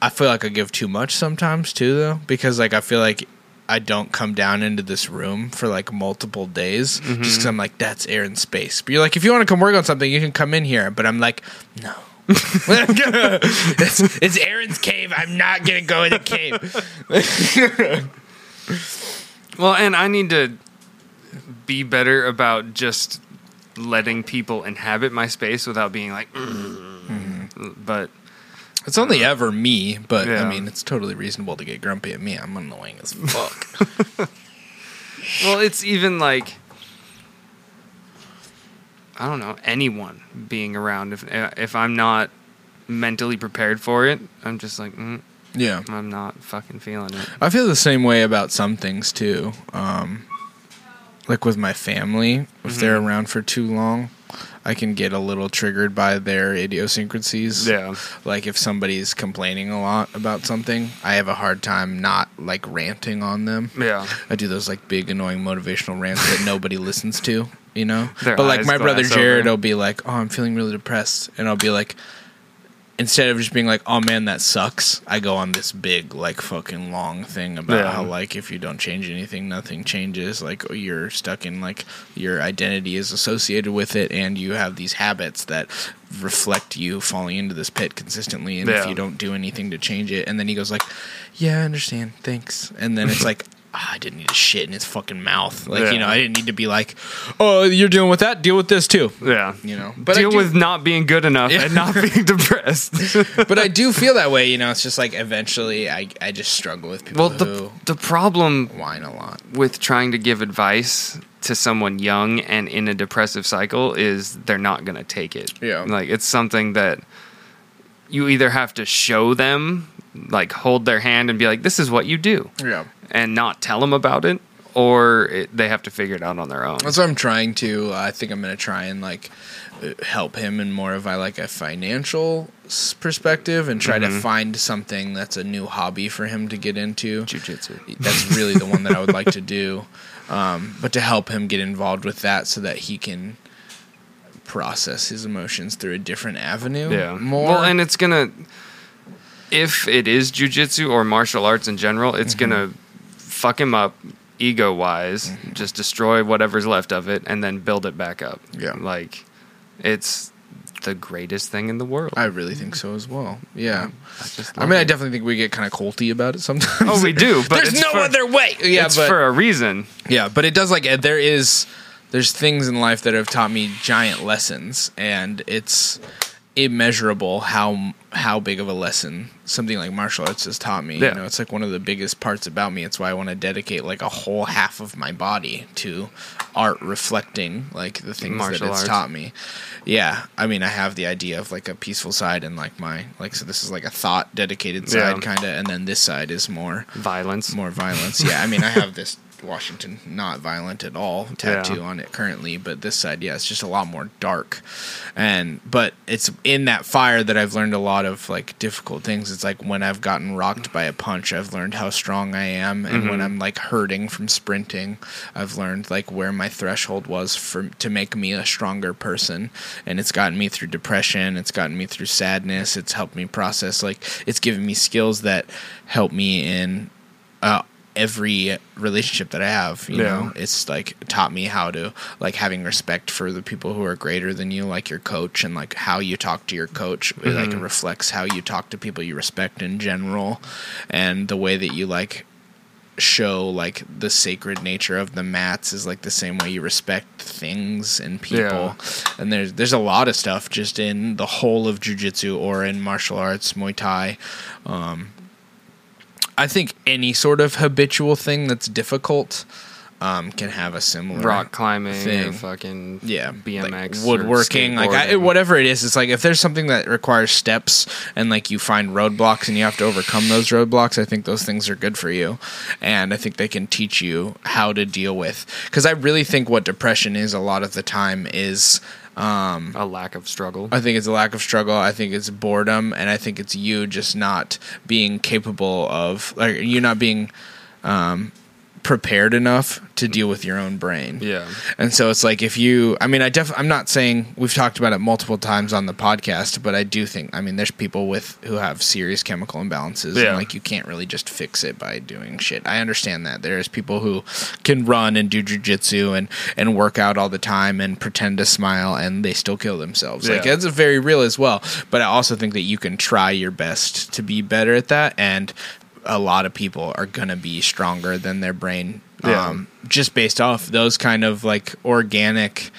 I feel like I give too much sometimes too, though, because like I feel like I don't come down into this room for like multiple days just because I'm like that's Aaron's space. But you're like, if you want to come work on something, you can come in here. But I'm like, no. it's, it's Aaron's cave. I'm not gonna go in the cave. Well, and I need to be better about just letting people inhabit my space without being like. Mm-hmm. But It's only ever me, but Yeah. I mean, it's totally reasonable to get grumpy at me. I'm annoying as fuck. well, it's even like I don't know anyone being around. If if I'm not mentally prepared for it, I'm just like mm, yeah. I'm not fucking feeling it. I feel the same way about some things too. Um, like with my family, if they're Mm-hmm. around for too long, I can get a little triggered by their idiosyncrasies. Yeah. Like if somebody's complaining a lot about something, I have a hard time not like ranting on them. Yeah. I do those like big annoying motivational rants that nobody listens to, you know. Their but like my brother Jared over. will be like, "Oh, I'm feeling really depressed," and I'll be like, instead of just being like, "Oh man, that sucks," I go on this big like fucking long thing about Yeah. how like if you don't change anything, nothing changes. Like you're stuck in like your identity is associated with it, and you have these habits that reflect you falling into this pit consistently. And if you don't do anything to change it, and then he goes like, "Yeah, I understand, thanks," and then it's like. "Ah, I didn't need to shit in his fucking mouth. Like, you know, I didn't need to be like, oh, you're dealing with that? Deal with this too. Yeah. You know, but Deal do- with not being good enough and not being depressed. but I do feel that way. You know, it's just like eventually I, I just struggle with people well, the the problem whine a lot. with trying to give advice to someone young and in a depressive cycle is they're not going to take it. Yeah. Like it's something that you either have to show them, like hold their hand and be like, this is what you do, Yeah. And not tell them about it, or it, they have to figure it out on their own. That's what I'm trying to. I think I'm going to try and like help him in more of a like a financial perspective and try to find something that's a new hobby for him to get into. Jiu-jitsu. That's really the one that I would like to do. Um, but to help him get involved with that so that he can process his emotions through a different avenue. Yeah. More. Well, and it's gonna if it is jujitsu or martial arts in general, it's Mm-hmm. gonna fuck him up ego wise, Mm-hmm. just destroy whatever's left of it and then build it back up. Yeah. Like it's the greatest thing in the world. I really think so as well. Yeah. I I mean, I definitely think we get kind of colty about it sometimes. Oh, we do, but There's no for- other way. Yeah, it's but for a reason. yeah, but it does like there is there's things in life that have taught me giant lessons, and it's immeasurable how how big of a lesson something like martial arts has taught me. Yeah. You know, it's like one of the biggest parts about me. It's why I want to dedicate like a whole half of my body to art reflecting like the things Martial that it's arts. taught me. Yeah, I mean, I have the idea of like a peaceful side and like my like so this is like a thought dedicated side Yeah. kind of, and then this side is more Violence. more violence. Yeah, I mean, I have this Washington not violent at all tattoo Yeah. on it currently, but this side, yeah, it's just a lot more dark. And but it's in that fire that I've learned a lot of like difficult things. It's like when I've gotten rocked by a punch, I've learned how strong I am, and when I'm like hurting from sprinting, I've learned like where my threshold was for to make me a stronger person. And it's gotten me through depression. It's gotten me through sadness. It's helped me process like it's given me skills that help me in uh, every relationship that I have. You Yeah. know, it's like taught me how to like having respect for the people who are greater than you, like your coach, and like how you talk to your coach. It, like it reflects how you talk to people you respect in general, and the way that you like show like the sacred nature of the mats is like the same way you respect things and people and there's there's a lot of stuff just in the whole of jujitsu or in martial arts muay thai um i think any sort of habitual thing that's difficult um can have a similar rock climbing or thing. fucking yeah, BMX, like or woodworking, like I, whatever it is. It's like if there's something that requires steps and like you find roadblocks and you have to overcome those roadblocks, I think those things are good for you, and I think they can teach you how to deal with. Because I really think what depression is a lot of the time is. Um, a lack of struggle. I think it's a lack of struggle. I think it's boredom, and I think it's you just not being capable of, like, you not being um, prepared enough to deal with your own brain. yeah, And so it's like if you, I mean, I def, I'm not saying we've talked about it multiple times on the podcast, but I do think, I mean, there's people with who have serious chemical imbalances, Yeah. and like you can't really just fix it by doing shit. I understand that there's people who can run and do jujitsu and and work out all the time and pretend to smile, and they still kill themselves. Like Yeah. that's very real as well. But I also think that you can try your best to be better at that, and a lot of people are gonna be stronger than their brain Yeah. um, just based off those kind of like organic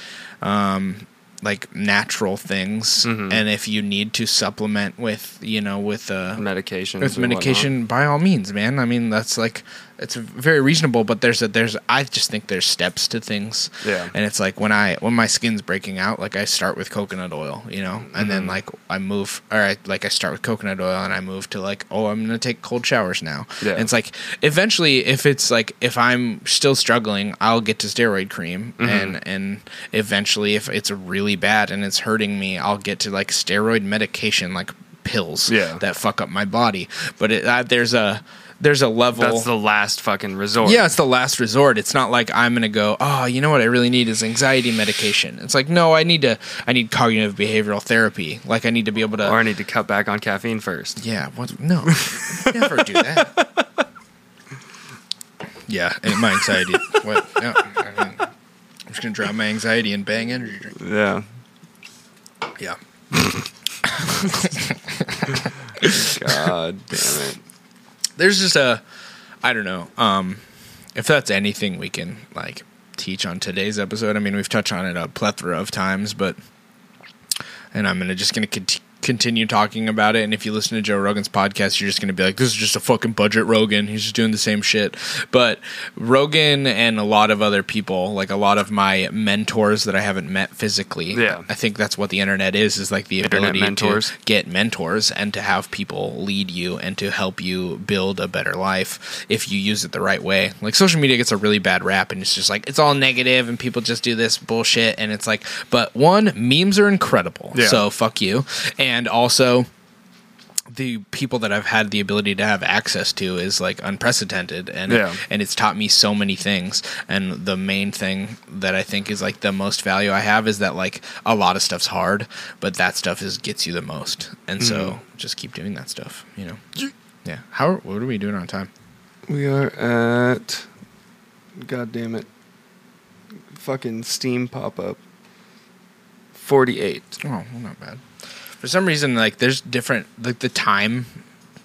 um, like natural things Mm-hmm. and if you need to supplement with you know with uh medication. with medication by all means man i mean that's like it's very reasonable but there's a there's i just think there's steps to things Yeah. and it's like when i when my skin's breaking out like i start with coconut oil you know and then Mm-hmm. like i move or I, like i start with coconut oil and i move to like oh i'm gonna take cold showers now Yeah. and it's like eventually if it's like if i'm still struggling i'll get to steroid cream Mm-hmm. and and eventually if it's really bad and it's hurting me i'll get to like steroid medication like pills Yeah. that fuck up my body but it, uh, there's a there's a level That's the last fucking resort. yeah, it's the last resort. It's not like I'm gonna go. Oh, you know what I really need is anxiety medication. It's like no, I need to. I need cognitive behavioral therapy. Like I need to be able to. Or I need to cut back on caffeine first. yeah. What? No. never do that. Yeah, and my anxiety. what? No, I mean, I'm just gonna drown my anxiety in bang energy drink. Yeah. Yeah. God damn it. There's just a i don't know um if that's anything we can like teach on today's episode i mean we've touched on it a plethora of times but and i'm gonna just gonna cont- continue talking about it and if you listen to joe rogan's podcast you're just gonna be like this is just a fucking budget rogan he's just doing the same shit but rogan and a lot of other people like a lot of my mentors that i haven't met physically Yeah. i think that's what the internet is is like the ability to get mentors and to have people lead you and to help you build a better life if you use it the right way. Like social media gets a really bad rap and it's just like it's all negative and people just do this bullshit and it's like but one memes are incredible. Yeah. So fuck you. And also the people that I've had the ability to have access to is like unprecedented and Yeah. and it's taught me so many things and the main thing that I think is like the most value I have is that like a lot of stuff's hard but that stuff is gets you the most and so mm-hmm. just keep doing that stuff you know yeah how what are we doing on time We are at. God damn it. Fucking Steam pop up. 48. oh well, not bad for some reason like there's different like the time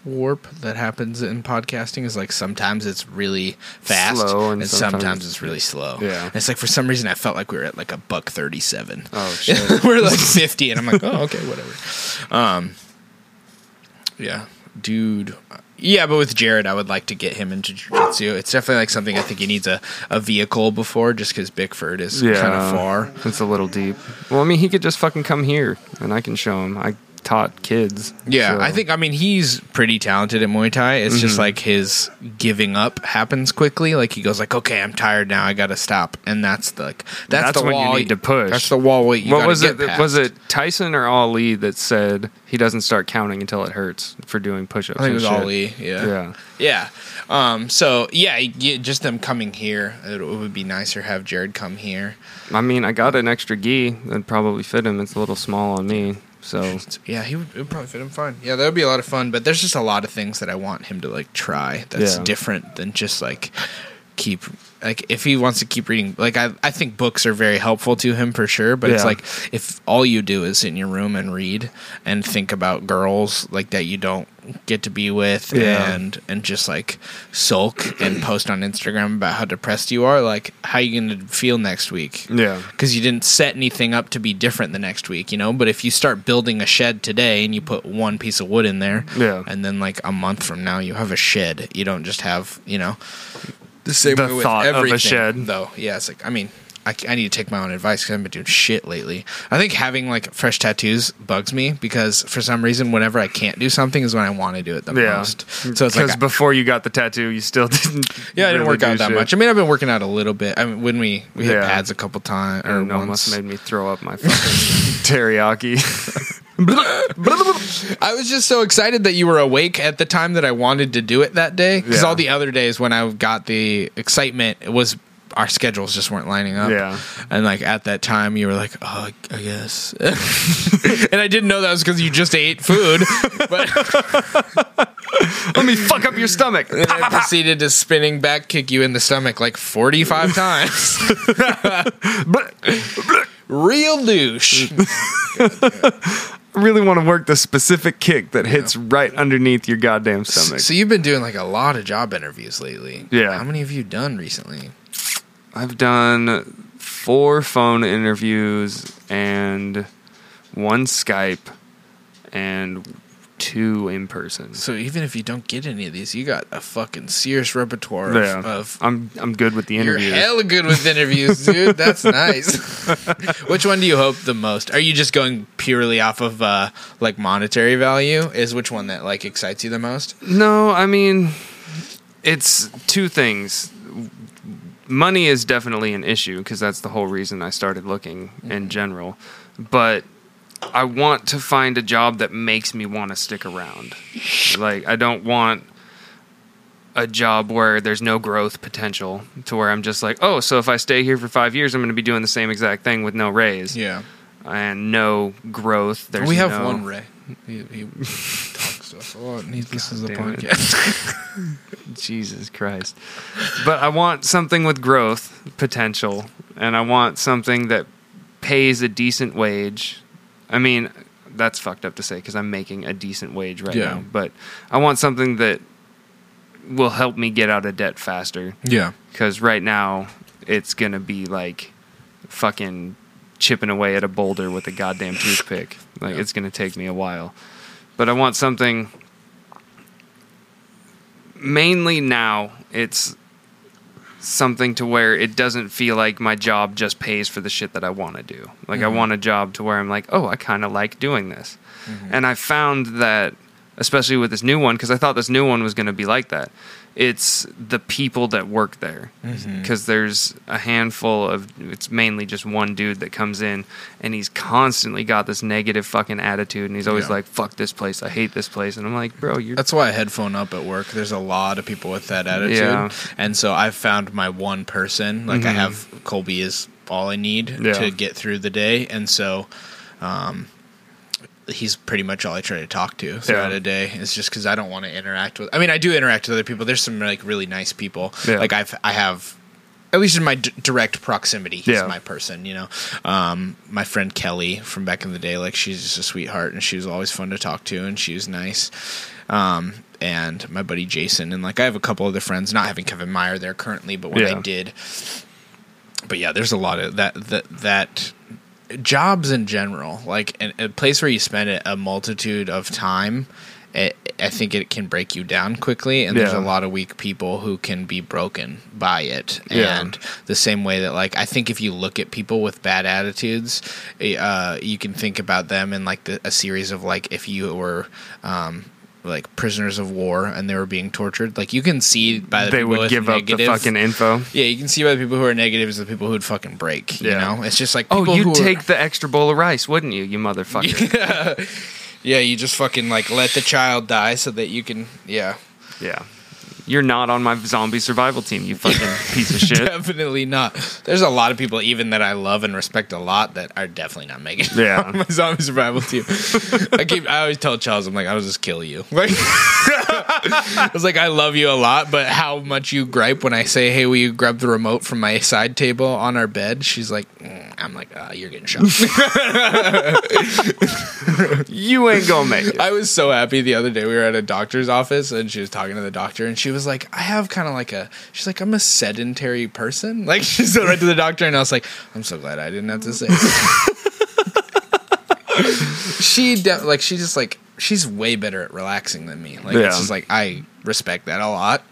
warp that happens in podcasting is like sometimes it's really fast Slow and, and sometimes, sometimes- it's really slow Yeah. and it's like for some reason i felt like we were at like a buck 37 Oh, shit. we're like 50 and i'm like oh okay whatever um yeah dude yeah but with jared i would like to get him into jiu-jitsu it's definitely like something i think he needs a, a vehicle before just because bickford is yeah. kind of far It's a little deep. Well, I mean, he could just fucking come here and I can show him. I taught kids. Yeah, so- I think I mean he's pretty talented at Muay Thai. It's just Mm-hmm. like his giving up happens quickly. Like he goes like, "Okay, I'm tired now. I got to stop." And that's the like, that's, That's the when you need to push. That's the wall. What, you what was get it? past. Was it Tyson or Ali that said he doesn't start counting until it hurts for doing push-ups? I think it was shit? Ali. Yeah. Yeah. Yeah. Um, so yeah, just them coming here. It, it would be nicer have Jared come here. I mean, I got an extra gi that'd probably fit him. It's a little small on me. So Yeah, he would, it would probably fit him fine. Yeah, that would be a lot of fun. But there's just a lot of things that I want him to like try. That's Yeah. different than just like keep like if he wants to keep reading. Like I, I think books are very helpful to him for sure. But it's like if all you do is sit in your room and read and think about girls like that you don't get to be with Yeah. and and just like sulk and post on Instagram about how depressed you are. Like how are you gonna feel next week? yeah, because you didn't set anything up to be different the next week, you know. But if you start building a shed today and you put one piece of wood in there, Yeah. and then like a month from now you have a shed, you don't just have, you know, the same The way with thought of a shed. though. Yeah, it's like I mean. I, I need to take my own advice because I've been doing shit lately. I think having like fresh tattoos bugs me because for some reason, whenever I can't do something, is when I want to do it the yeah. most. So it's because like, before you got the tattoo, you still didn't. yeah, I didn't really work out that shit. much. I mean, I've been working out a little bit. I mean, when we we hit Yeah. pads a couple times or know, once. made me throw up my fucking teriyaki. I was just so excited that you were awake at the time that I wanted to do it that day. Because Yeah. all the other days when I got the excitement, it was our schedules just weren't lining up. Yeah. And like at that time, you were like, "Oh, I- guess," and I didn't know that was because you just ate food. But Let me fuck up your stomach. then I proceeded to spinning back kick you in the stomach like forty-five times. Real douche. I really want to work the specific kick that hits right underneath your goddamn stomach. So you've been doing like a lot of job interviews lately. Yeah. How many have you done recently? I've done four phone interviews and one Skype and two in person. So even if you don't get any of these, you got a fucking serious repertoire Yeah, of, of I'm I'm good with the interviews. you're hella good with interviews, dude. That's nice. which one do you hope the most? Are you just going purely off of uh like monetary value? Is which one that like excites you the most? No, I mean, it's two things. Money is definitely an issue because that's the whole reason I started looking in mm-hmm. general. But I want to find a job that makes me want to stick around. Like, I don't want a job where there's no growth potential to where I'm just like, oh, so if I stay here for five years, I'm going to be doing the same exact thing with no raise Yeah. and no growth. There's we have no- one Ray. He, he talks to us a lot and he listens to the damn it. podcast. Jesus Christ. But I want something with growth potential, and I want something that pays a decent wage. I mean, that's fucked up to say because I'm making a decent wage right Yeah. now, but I want something that will help me get out of debt faster yeah. because right now it's going to be like fucking chipping away at a boulder with a goddamn toothpick. Like, Yeah. it's going to take me a while. But I want something. Mainly now, it's something to where it doesn't feel like my job just pays for the shit that I want to do. Like, I Mhm. want a job to where I'm like, oh, I kind of like doing this. Mm-hmm. And I found that, especially with this new one, because I thought this new one was going to be like that. It's the people that work there, Mhm. because there's a handful of. It's mainly just one dude that comes in, and he's constantly got this negative fucking attitude, and he's always Yeah. like, "Fuck this place, I hate this place," and I'm like, "Bro, you're That's why I headphone up at work. There's a lot of people with that attitude. Yeah. And so I've found my one person. Like I Mhm. have Colby is all I need Yeah. to get through the day. And so um he's pretty much all I try to talk to throughout Yeah. a day. It's just because I don't want to interact with I mean I do interact with other people. There's some like really nice people. Yeah. Like I've I have at least in my d- direct proximity, he's Yeah. my person, you know. Um, my friend Kelly from back in the day, like she's just a sweetheart, and she was always fun to talk to, and she was nice. Um, and my buddy Jason, and like I have a couple other friends, not having Kevin Meyer there currently, but when I did, but yeah, there's a lot of that that that jobs in general, like an, a place where you spend a, a multitude of time. It, I think it can break you down quickly, and there's a lot of weak people who can be broken by it. Yeah. And the same way that, like, I think if you look at people with bad attitudes, uh, you can think about them in like the, a series of like if you were um, like prisoners of war and they were being tortured. Like you can see by the they would give up the fucking info." yeah, you can see by the people who are negative is the people who'd fucking break. You Yeah. know, it's just like Oh, you'd who are- take the extra bowl of rice, wouldn't you, you motherfucker? yeah. yeah, you just fucking like let the child die so that you can. Yeah, yeah. You're not on my zombie survival team, you fucking piece of shit. Definitely not. There's a lot of people, even that I love and respect a lot, that are definitely not making it Yeah. on my zombie survival team. I keep, I always tell Chels, I'm like, I'll just kill you. Like, I was like, I love you a lot, but how much you gripe when I say, "Hey, will you grab the remote from my side table on our bed?" She's like, mm. I'm like, ah, you're getting shot. You ain't gonna make it. I was so happy the other day. We were at a doctor's office and she was talking to the doctor and she was like, I have kind of like a, she's like, I'm a sedentary person. Like she said right to the doctor and I was like, I'm so glad I didn't have to say she, de- like, she just like, she's way better at relaxing than me. Like, Yeah. it's just like, I respect that a lot.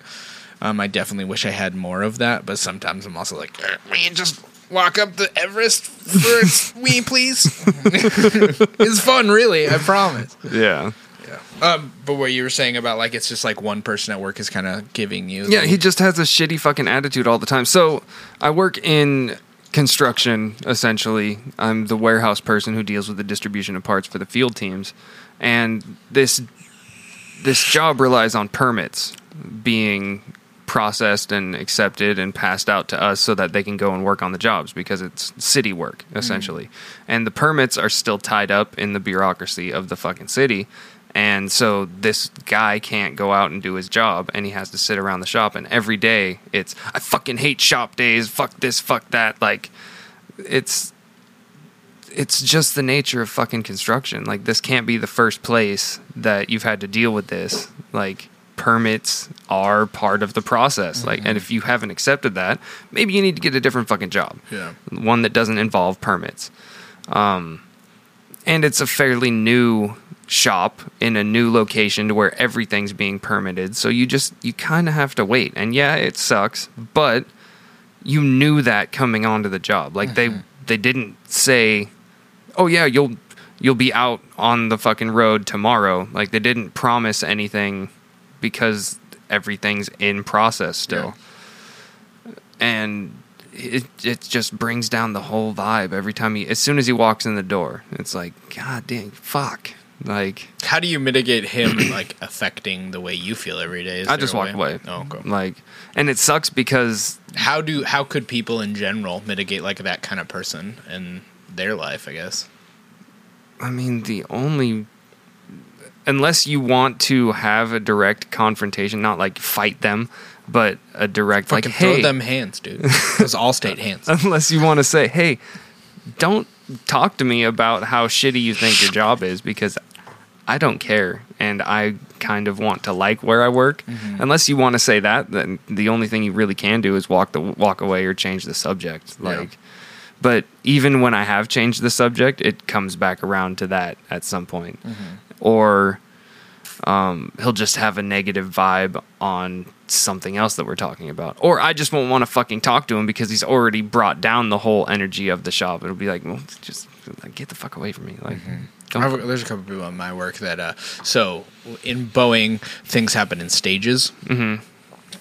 Um, I definitely wish I had more of that, but sometimes I'm also like, we just walk up the Everest for me, please? it's fun, really. I promise. Yeah. Um, but what you were saying about like it's just like one person at work is kind of giving you. Yeah, the- he just has a shitty fucking attitude all the time. So I work in construction essentially. I'm the warehouse person who deals with the distribution of parts for the field teams. And this this job relies on permits being processed and accepted and passed out to us so that they can go and work on the jobs because it's city work essentially. And the permits are still tied up in the bureaucracy of the fucking city. And so this guy can't go out and do his job and he has to sit around the shop and every day it's I fucking hate shop days, fuck this, fuck that. Like it's it's just the nature of fucking construction. Like this can't be the first place that you've had to deal with this. Like permits are part of the process. Like and if you haven't accepted that, maybe you need to get a different fucking job. Yeah. One that doesn't involve permits. Um and it's a fairly new shop in a new location to where everything's being permitted. So you just you kind of have to wait. And yeah, it sucks, but you knew that coming onto the job. Like they mm-hmm. they didn't say, "Oh yeah, you'll you'll be out on the fucking road tomorrow." Like they didn't promise anything because everything's in process still. And it it just brings down the whole vibe every time he as soon as he walks in the door. It's like, "God dang, fuck." Like How do you mitigate him like affecting the way you feel every day? Is I just walk way? away. Oh, okay. Like and it sucks because How do how could people in general mitigate like that kind of person in their life? I guess. I mean, the only unless you want to have a direct confrontation, not like fight them, but a direct Fucking like, throw hey, them hands, dude. Those Allstate hands. unless you want to say, hey, don't talk to me about how shitty you think your job is because I don't care and I kind of want to like where I work. Mm-hmm. Unless you want to say that, then the only thing you really can do is walk the walk away or change the subject. Yeah. Like but even when I have changed the subject, it comes back around to that at some point. Mm-hmm. Or um, he'll just have a negative vibe on something else that we're talking about. Or I just won't want to fucking talk to him because he's already brought down the whole energy of the shop. It'll be like, well, just like, get the fuck away from me. Like, don't. I've- there's a couple people in my work that uh so in Boeing things happen in stages. Mm-hmm.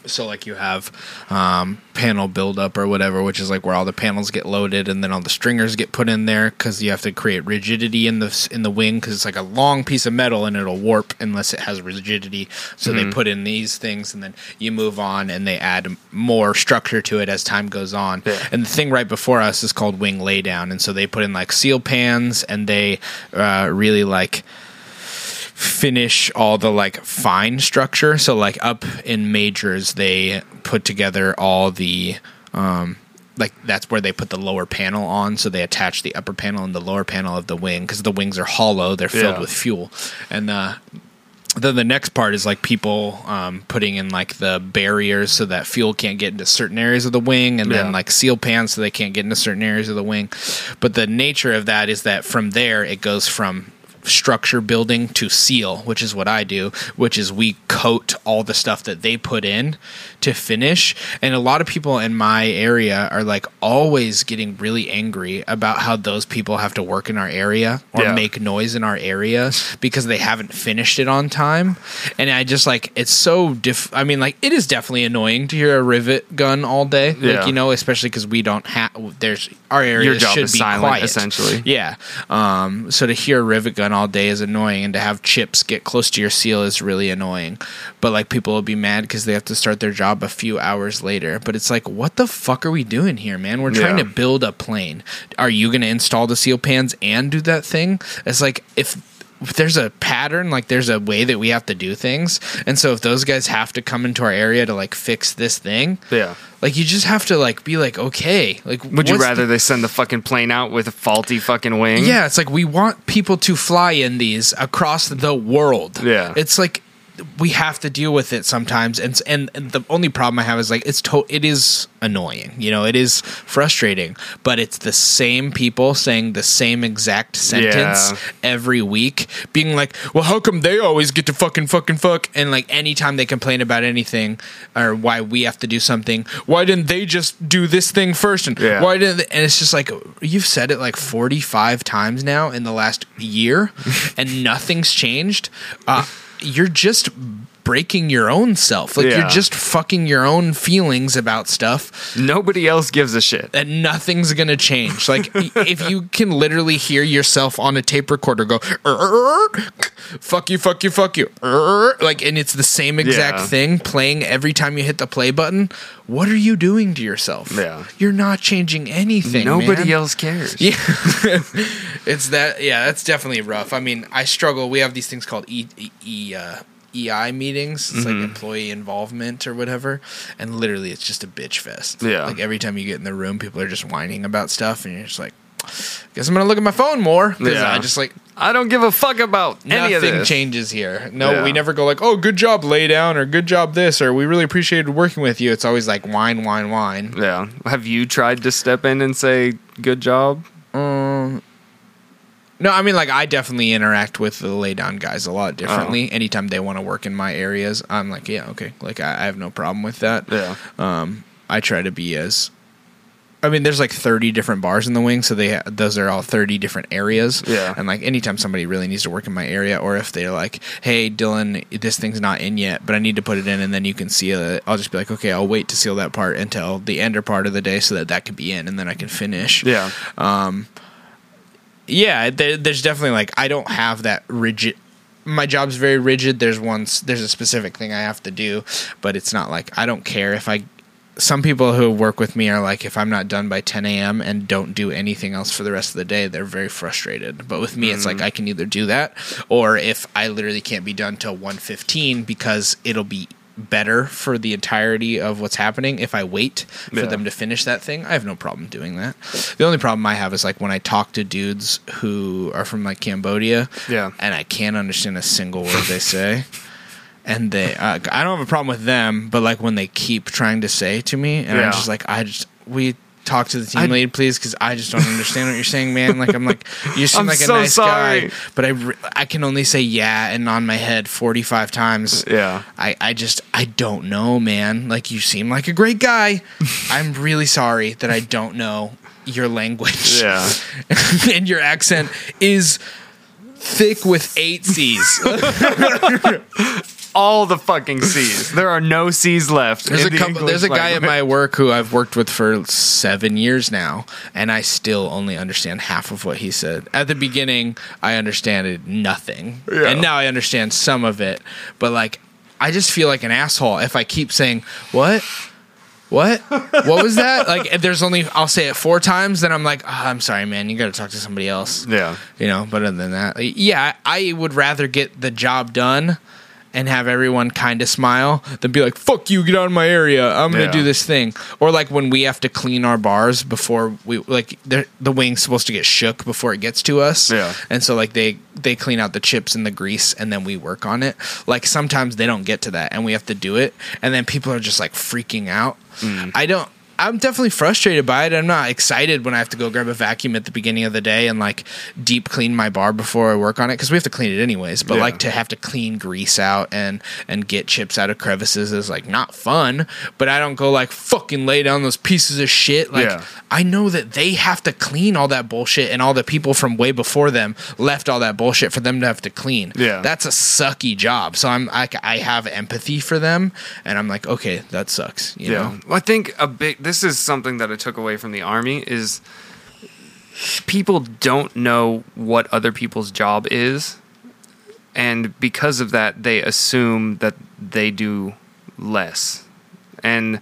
So like you have um, panel buildup or whatever, which is like where all the panels get loaded and then all the stringers get put in there because you have to create rigidity in the in the wing because it's like a long piece of metal and it'll warp unless it has rigidity. So they put in these things and then you move on and they add more structure to it as time goes on. Yeah. And the thing right before us is called wing laydown, and so they put in like seal pans and they uh, really like finish all the like fine structure. So like up in majors, they put together all the um like that's where they put the lower panel on. So they attach the upper panel and the lower panel of the wing because the wings are hollow. They're filled Yeah. with fuel, and uh, then the next part is like people um, putting in like the barriers so that fuel can't get into certain areas of the wing, and Yeah. then like seal pans so they can't get into certain areas of the wing. But the nature of that is that from there it goes from structure building to seal, which is what I do, which is we coat all the stuff that they put in to finish. And a lot of people in my area are like always getting really angry about how those people have to work in our area or Yeah. make noise in our area because they haven't finished it on time. And I just like it's so diff I mean like it is definitely annoying to hear a rivet gun all day. Yeah. Like you know, especially cuz we don't have there's our area Your job should is be silent, quiet. essentially. Yeah. Um, so to hear a rivet gun all day is annoying, and to have chips get close to your seal is really annoying. But like people will be mad because they have to start their job a few hours later. But it's like, what the fuck are we doing here, man? We're trying Yeah. to build a plane. Are you going to install the seal pans and do that thing? It's like if there's a pattern, like there's a way that we have to do things. And so if those guys have to come into our area to like fix this thing, Yeah. like you just have to like be like, okay, like Would you rather the- they send the fucking plane out with a faulty fucking wing? yeah, it's like we want people to fly in these across the world. Yeah. It's like we have to deal with it sometimes and and, and the only problem I have is like it's to- it is annoying. You know, it is frustrating, but it's the same people saying the same exact sentence Yeah. every week being like, "Well, how come they always get to fucking fucking fuck?" And like anytime they complain about anything or why we have to do something, why didn't they just do this thing first and Yeah. why didn't they? and it's just like you've said it like 45 times now in the last year and nothing's changed. Uh you're just breaking your own self. Like Yeah. you're just fucking your own feelings about stuff Nobody else gives a shit. and nothing's gonna change. Like if you can literally hear yourself on a tape recorder go, "Er, "Fuck you, fuck you, fuck you," er," like, and it's the same exact Yeah. thing playing every time you hit the play button. What are you doing to yourself? Yeah. you're not changing anything. Nobody man. else cares. Yeah, it's that. Yeah, that's definitely rough. I mean, I struggle. We have these things called e, e, e uh, EI meetings. It's Mm-hmm. like employee involvement or whatever, and literally, it's just a bitch fest. Yeah. like every time you get in the room, people are just whining about stuff, and you're just like, guess I'm gonna look at my phone more. Yeah. I just like I don't give a fuck about any of nothing changes here. No, Yeah. we never go like, oh, good job, lay down, or good job this, or we really appreciated working with you. It's always like whine, whine, whine. Yeah. Have you tried to step in and say good job? No, I mean like I definitely interact with the lay down guys a lot differently. Anytime they want to work in my areas, I'm like, yeah, okay, like I, I have no problem with that. Yeah. Um, I try to be as. I mean, there's like 30 different bars in the wing, so they those are all 30 different areas. Yeah. And like anytime somebody really needs to work in my area, or if they're like, "Hey, Dylan, this thing's not in yet, but I need to put it in, and then you can seal it," I'll just be like, "Okay, I'll wait to seal that part until the ender part of the day, so that that can be in, and then I can finish." Yeah. Yeah there, there's definitely like i don't have that rigid my job's very rigid there's one there's a specific thing i have to do but it's not like i don't care if i some people who work with me are like if i'm not done by 10 a.m and don't do anything else for the rest of the day they're very frustrated. But with me it's like mm. i can either do that or if i literally can't be done till 1.15 because it'll be better for the entirety of what's happening if i wait for Yeah. them to finish that thing i have no problem doing that the only problem i have is like when i talk to dudes who are from like cambodia Yeah. and i can't understand a single word they say and they uh, i don't have a problem with them but like when they keep trying to say to me and Yeah. i'm just like i just we talk to the team I- lead please because i just don't understand what you're saying man like i'm like you seem I'm like a nice sorry. guy but i re- i can only say yeah and on my head 45 times uh, Yeah. I, I just I don't know, man. Like you seem like a great guy. I'm really sorry that I don't know your language. Yeah. and your accent is thick with eight C's. All the fucking C's. There are no C's left. There's a the couple. English There's a guy at my work who I've worked with for seven years now, and I still only understand half of what he said. At the beginning, I understood nothing, Yeah. and now I understand some of it. But like, I just feel like an asshole if I keep saying what. What? What was that? Like, if there's only I'll say it four times, then I'm like, oh, I'm sorry, man. You got to talk to somebody else Yeah. you know but other than that yeah i would rather get the job done and have everyone kind of smile than be like fuck you get out of my area i'm gonna Yeah. do this thing or like when we have to clean our bars before we like the wing's supposed to get shook before it gets to us Yeah. and so like they they clean out the chips and the grease and then we work on it like sometimes they don't get to that and we have to do it and then people are just like freaking out Mm. i don't I'm definitely frustrated by it. I'm not excited when I have to go grab a vacuum at the beginning of the day and like deep clean my bar before I work on it because we have to clean it anyways. But Yeah. like to have to clean grease out and and get chips out of crevices is like not fun. But I don't go like fucking lay down those pieces of shit. Like Yeah. I know that they have to clean all that bullshit and all the people from way before them left all that bullshit for them to have to clean. Yeah. that's a sucky job. So I'm I, I have empathy for them and I'm like okay that sucks. You Yeah. know. Well, I think a big. This is something that I took away from the army is people don't know what other people's job is and because of that they assume that they do less. And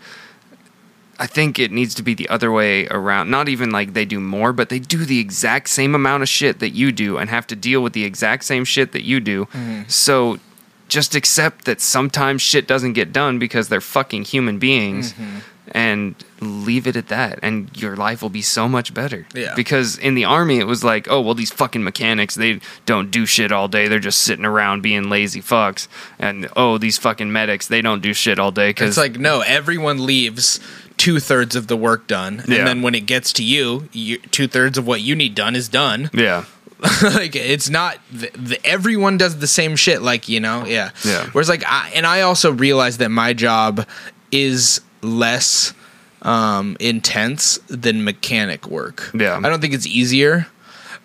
i think it needs to be the other way around. Not even like they do more but they do the exact same amount of shit that you do and have to deal with the exact same shit that you do. Mm-hmm. So just accept that sometimes shit doesn't get done because they're fucking human beings mm-hmm. And leave it at that and your life will be so much better Yeah. because in the army it was like oh well these fucking mechanics they don't do shit all day they're just sitting around being lazy fucks and oh these fucking medics they don't do shit all day because It's like no, everyone leaves two thirds of the work done, and Yeah. then when it gets to you, you two thirds of what you need done is done. yeah like it's not the, the, everyone does the same shit. Like you know, yeah. Yeah. Whereas like, I, and I also realize that my job is less um, intense than mechanic work. Yeah. I don't think it's easier,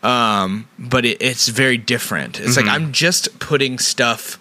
um, but it, it's very different. It's Mm-hmm. like I'm just putting stuff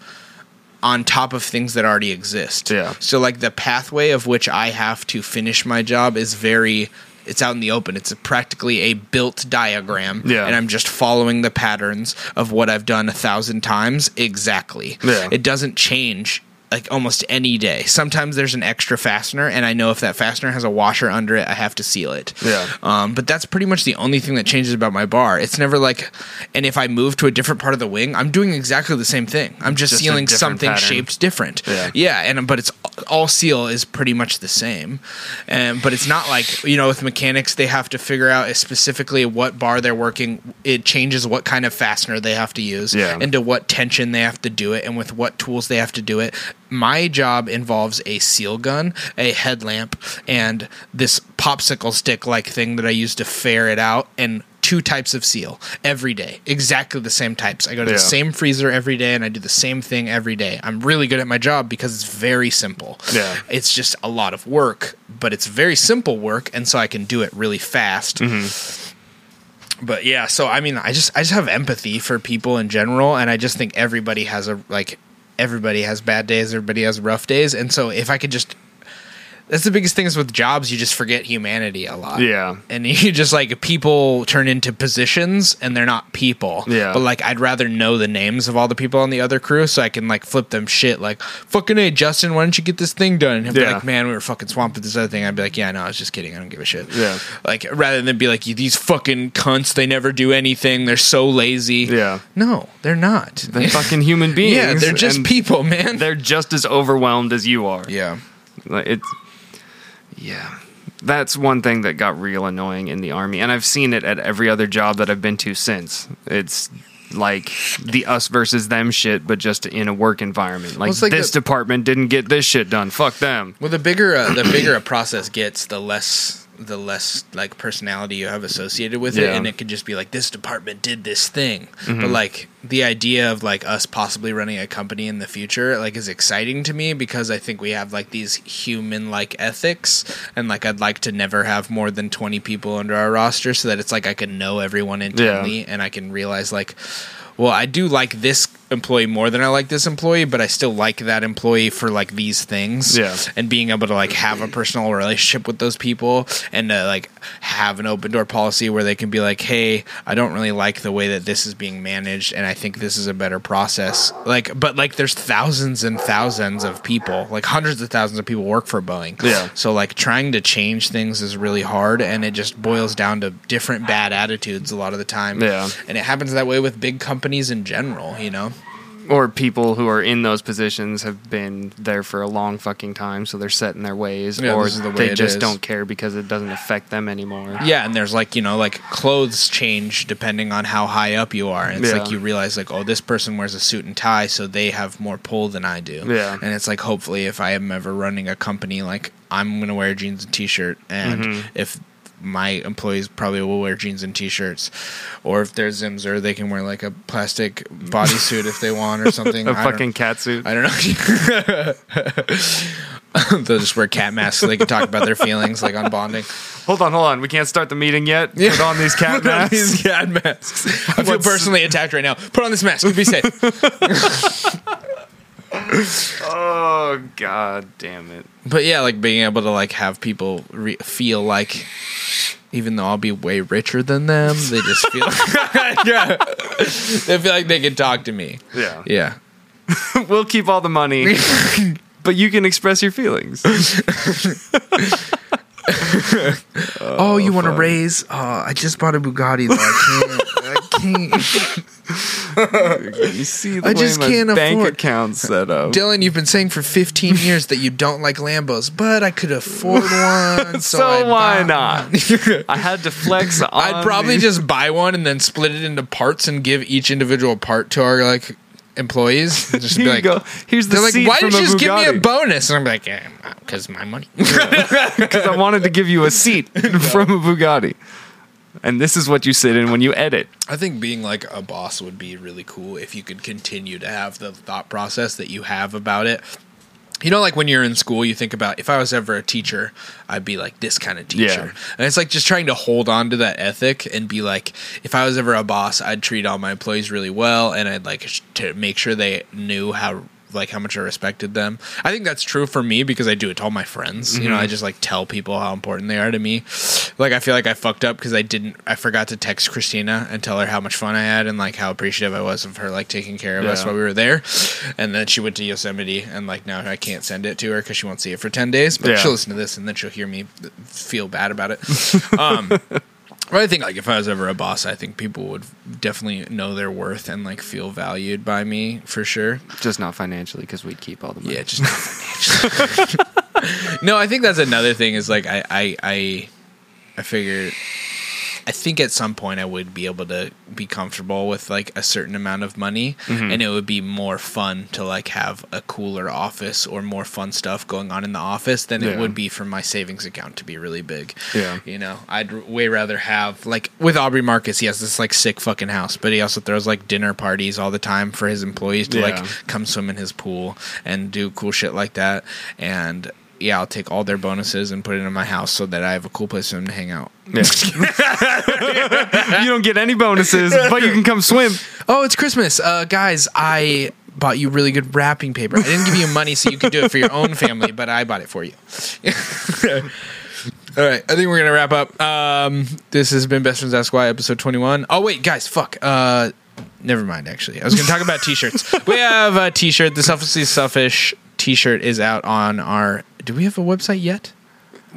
on top of things that already exist. Yeah. So like the pathway of which I have to finish my job is very it's out in the open. It's a, practically a built diagram. Yeah. And I'm just following the patterns of what I've done a thousand times exactly. Yeah. It doesn't change like almost any day. Sometimes there's an extra fastener, and I know if that fastener has a washer under it, I have to seal it. Yeah. Um, but that's pretty much the only thing that changes about my bar. It's never like, and if I move to a different part of the wing, I'm doing exactly the same thing. I'm just, Just sealing something pattern. shaped different. Yeah. Yeah, and but it's all seal is pretty much the same. And but it's not like you know with mechanics they have to figure out specifically what bar they're working. It changes what kind of fastener they have to use Yeah. and to what tension they have to do it and with what tools they have to do it. My job involves a seal gun, a headlamp, and this popsicle stick like thing that I use to ferret out and two types of seal every day. Exactly the same types. I go to Yeah. the same freezer every day and I do the same thing every day. I'm really good at my job because it's very simple. Yeah. It's just a lot of work, but it's very simple work and so I can do it really fast. Mm-hmm. But yeah, so I mean, I just I just have empathy for people in general and I just think everybody has a like everybody has bad days, everybody has rough days, and so if I could just that's the biggest thing is with jobs you just forget humanity a lot Yeah. and you just like people turn into positions and they're not people Yeah. but like i'd rather know the names of all the people on the other crew so i can like flip them shit like fucking hey justin why don't you get this thing done and Yeah. like man we were fucking swamped with this other thing i'd be like yeah no i was just kidding i don't give a shit Yeah. like rather than be like these fucking cunts they never do anything they're so lazy Yeah. no they're not They're fucking human beings. yeah they're just people man They're just as overwhelmed as you are. yeah Like, It's yeah. That's one thing that got real annoying in the army, and I've seen it at every other job that I've been to since. It's like the us versus them shit, but just in a work environment. Like, it's like this the- department didn't get this shit done. Fuck them. Well, the bigger uh, the bigger a process gets, the less the less like personality you have associated with it, and it could just be like this department did this thing. Mm-hmm. But like the idea of like us possibly running a company in the future, like is exciting to me because I think we have like these human like ethics, and like I'd like to never have more than twenty people under our roster, so that it's like I can know everyone intently, and I can realize like. Well, I do like this employee more than I like this employee, but I still like that employee for like these things Yeah. and being able to like have a personal relationship with those people and to like have an open door policy where they can be like hey i don't really like the way that this is being managed and i think this is a better process like but like there's thousands and thousands of people like hundreds of thousands of people work for boeing Yeah. so like trying to change things is really hard and it just boils down to different bad attitudes a lot of the time Yeah. and it happens that way with big companies in general you know Or people who are in those positions have been there for a long fucking time, so they're set in their ways, Yeah, or the they just is. don't care because it doesn't affect them anymore. Yeah, and there's like you know like clothes change depending on how high up you are. And it's Yeah. like you realize like oh this person wears a suit and tie, so they have more pull than I do. Yeah. and it's like hopefully if I am ever running a company, like I'm gonna wear jeans and t-shirt, and Mm-hmm. if my employees probably will wear jeans and t-shirts, or if they're Zimzer, they can wear like a plastic bodysuit if they want or something. A I fucking cat suit. I don't know. They'll just wear cat masks so they can talk about their feelings, like on bonding. Hold on, hold on. We can't start the meeting yet. Put on these cat Put on masks. these cat masks. I feel What's- personally attacked right now. Put on this mask. Be safe. Oh god damn it. But yeah, like being able to like have people re- feel like even though I'll be way richer than them, they just feel yeah. they feel like they can talk to me. Yeah. Yeah. we'll keep all the money, but you can express your feelings. Oh, you want to oh, raise? Oh, I just bought a Bugatti. Though. I can't. I can't. You see the I way just my can't bank afford- account's set up. Dylan, you've been saying for 15 years that you don't like Lambos, but I could afford one. So, So I why bought not? one. I had to flex on I'd probably the- just buy one and then split it into parts and give each individual part to our like employees. Just be like, go. Here's the they're like, why did you just give me a bonus? And I'm like, because my money. because I wanted to give you a seat from a Bugatti. And this is what you sit in when you edit. I think being like a boss would be really cool if you could continue to have the thought process that you have about it. You know, like when you're in school, you think about if I was ever a teacher, I'd be like this kind of teacher. Yeah. And it's like just trying to hold on to that ethic and be like, if I was ever a boss, I'd treat all my employees really well and I'd like sh- to make sure they knew how like how much I respected them. I think that's true for me because I do it to all my friends. You know, I just like tell people how important they are to me. Like I feel like I fucked up because I didn't I forgot to text Christina and tell her how much fun I had and like how appreciative I was of her like taking care of us while we were there. And then she went to Yosemite and like now I can't send it to her because she won't see it for 10 days, but Yeah. she'll listen to this and then she'll hear me feel bad about it. um I think like if I was ever a boss, I think people would definitely know their worth and like feel valued by me for sure. Just not financially because we'd keep all the money. Yeah, just not financially. no, I think that's another thing. Is like I I I, I figured. I think at some point I would be able to be comfortable with like a certain amount of money, mm-hmm. and it would be more fun to like have a cooler office or more fun stuff going on in the office than it would be for my savings account to be really big. Yeah. you know, I'd way rather have like with Aubrey Marcus. He has this like sick fucking house, but he also throws like dinner parties all the time for his employees to Yeah. like come swim in his pool and do cool shit like that. And yeah, I'll take all their bonuses and put it in my house so that I have a cool place for them to hang out. Yeah. you don't get any bonuses, but you can come swim. Oh, it's Christmas, uh, guys! I bought you really good wrapping paper. I didn't give you money so you could do it for your own family, but I bought it for you. All right, I think we're gonna wrap up. Um, this has been Best Friends Ask Why, episode twenty-one. Oh wait, guys, fuck. Uh, never mind. Actually, I was gonna talk about t-shirts. we have a t-shirt. The Selfishly Selfish t-shirt is out on our. Do we have a website yet?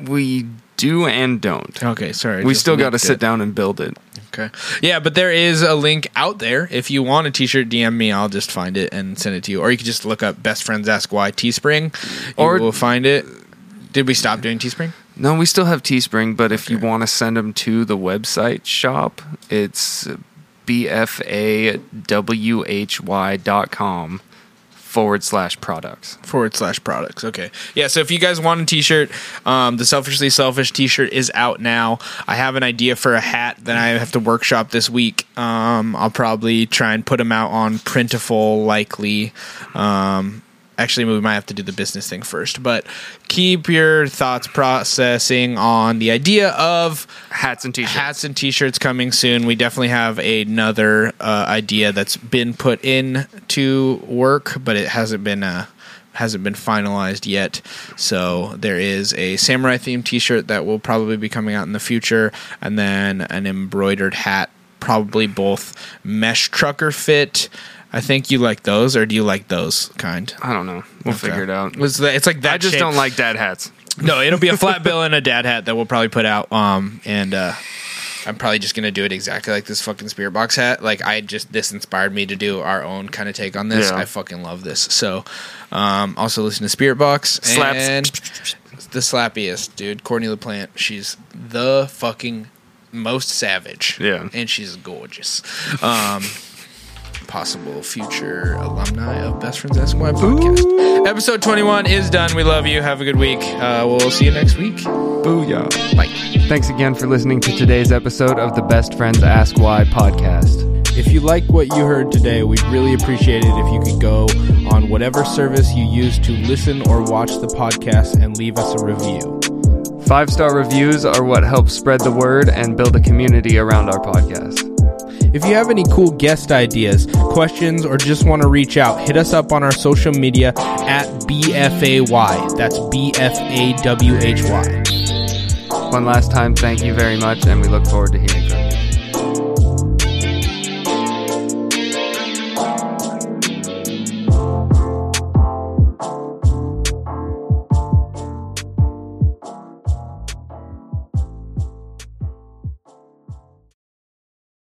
We do and don't. Okay, sorry. We still got to sit it. down and build it. Okay. Yeah, but there is a link out there. If you want a t-shirt, DM me. I'll just find it and send it to you. Or you can just look up Best Friends Ask Why Teespring. You Or- will find it. Did we stop doing Teespring? No, we still have Teespring, but if you want to send them to the website shop, it's bfawhy.com forward slash products. Forward slash products. Okay. Yeah, so if you guys want a t-shirt, um, the Selfishly Selfish t-shirt is out now. I have an idea for a hat that I have to workshop this week. Um, I'll probably try and put them out on Printful likely. Um, actually, we might have to do the business thing first, but keep your thoughts processing on the idea of Hats and t-shirts. hats and t-shirts coming soon. We definitely have another uh, idea that's been put in to work, but it hasn't been uh, hasn't been finalized yet. So there is a samurai themed t-shirt that will probably be coming out in the future, and then an embroidered hat, probably both mesh trucker fit. I think you like those, or do you like those kind? I don't know. We'll figure it out. Was that, it's like that. I just shape. don't like dad hats. No, it'll be a flat bill and a dad hat that we'll probably put out. Um, and uh, I'm probably just gonna do it exactly like this fucking Spiritbox hat. Like I just this inspired me to do our own kind of take on this. Yeah. I fucking love this. So, um, also listen to Spiritbox Slaps. and the slappiest dude, Courtney LaPlante. She's the fucking most savage. Yeah. and she's gorgeous. Um. Possible future alumni of Best Friends Ask Why podcast. Episode 21 is done. We love you. Have a good week. Uh, we'll see you next week. Booyah. Bye. Thanks again for listening to today's episode of the Best Friends Ask Why podcast. If you like what you heard today, we'd really appreciate it if you could go on whatever service you use to listen or watch the podcast and leave us a review. Five star reviews are what helps spread the word and build a community around our podcast. If you have any cool guest ideas, questions, or just want to reach out, hit us up on our social media at BFAY. That's B F A W H Y. One last time, thank you very much, and we look forward to hearing from you.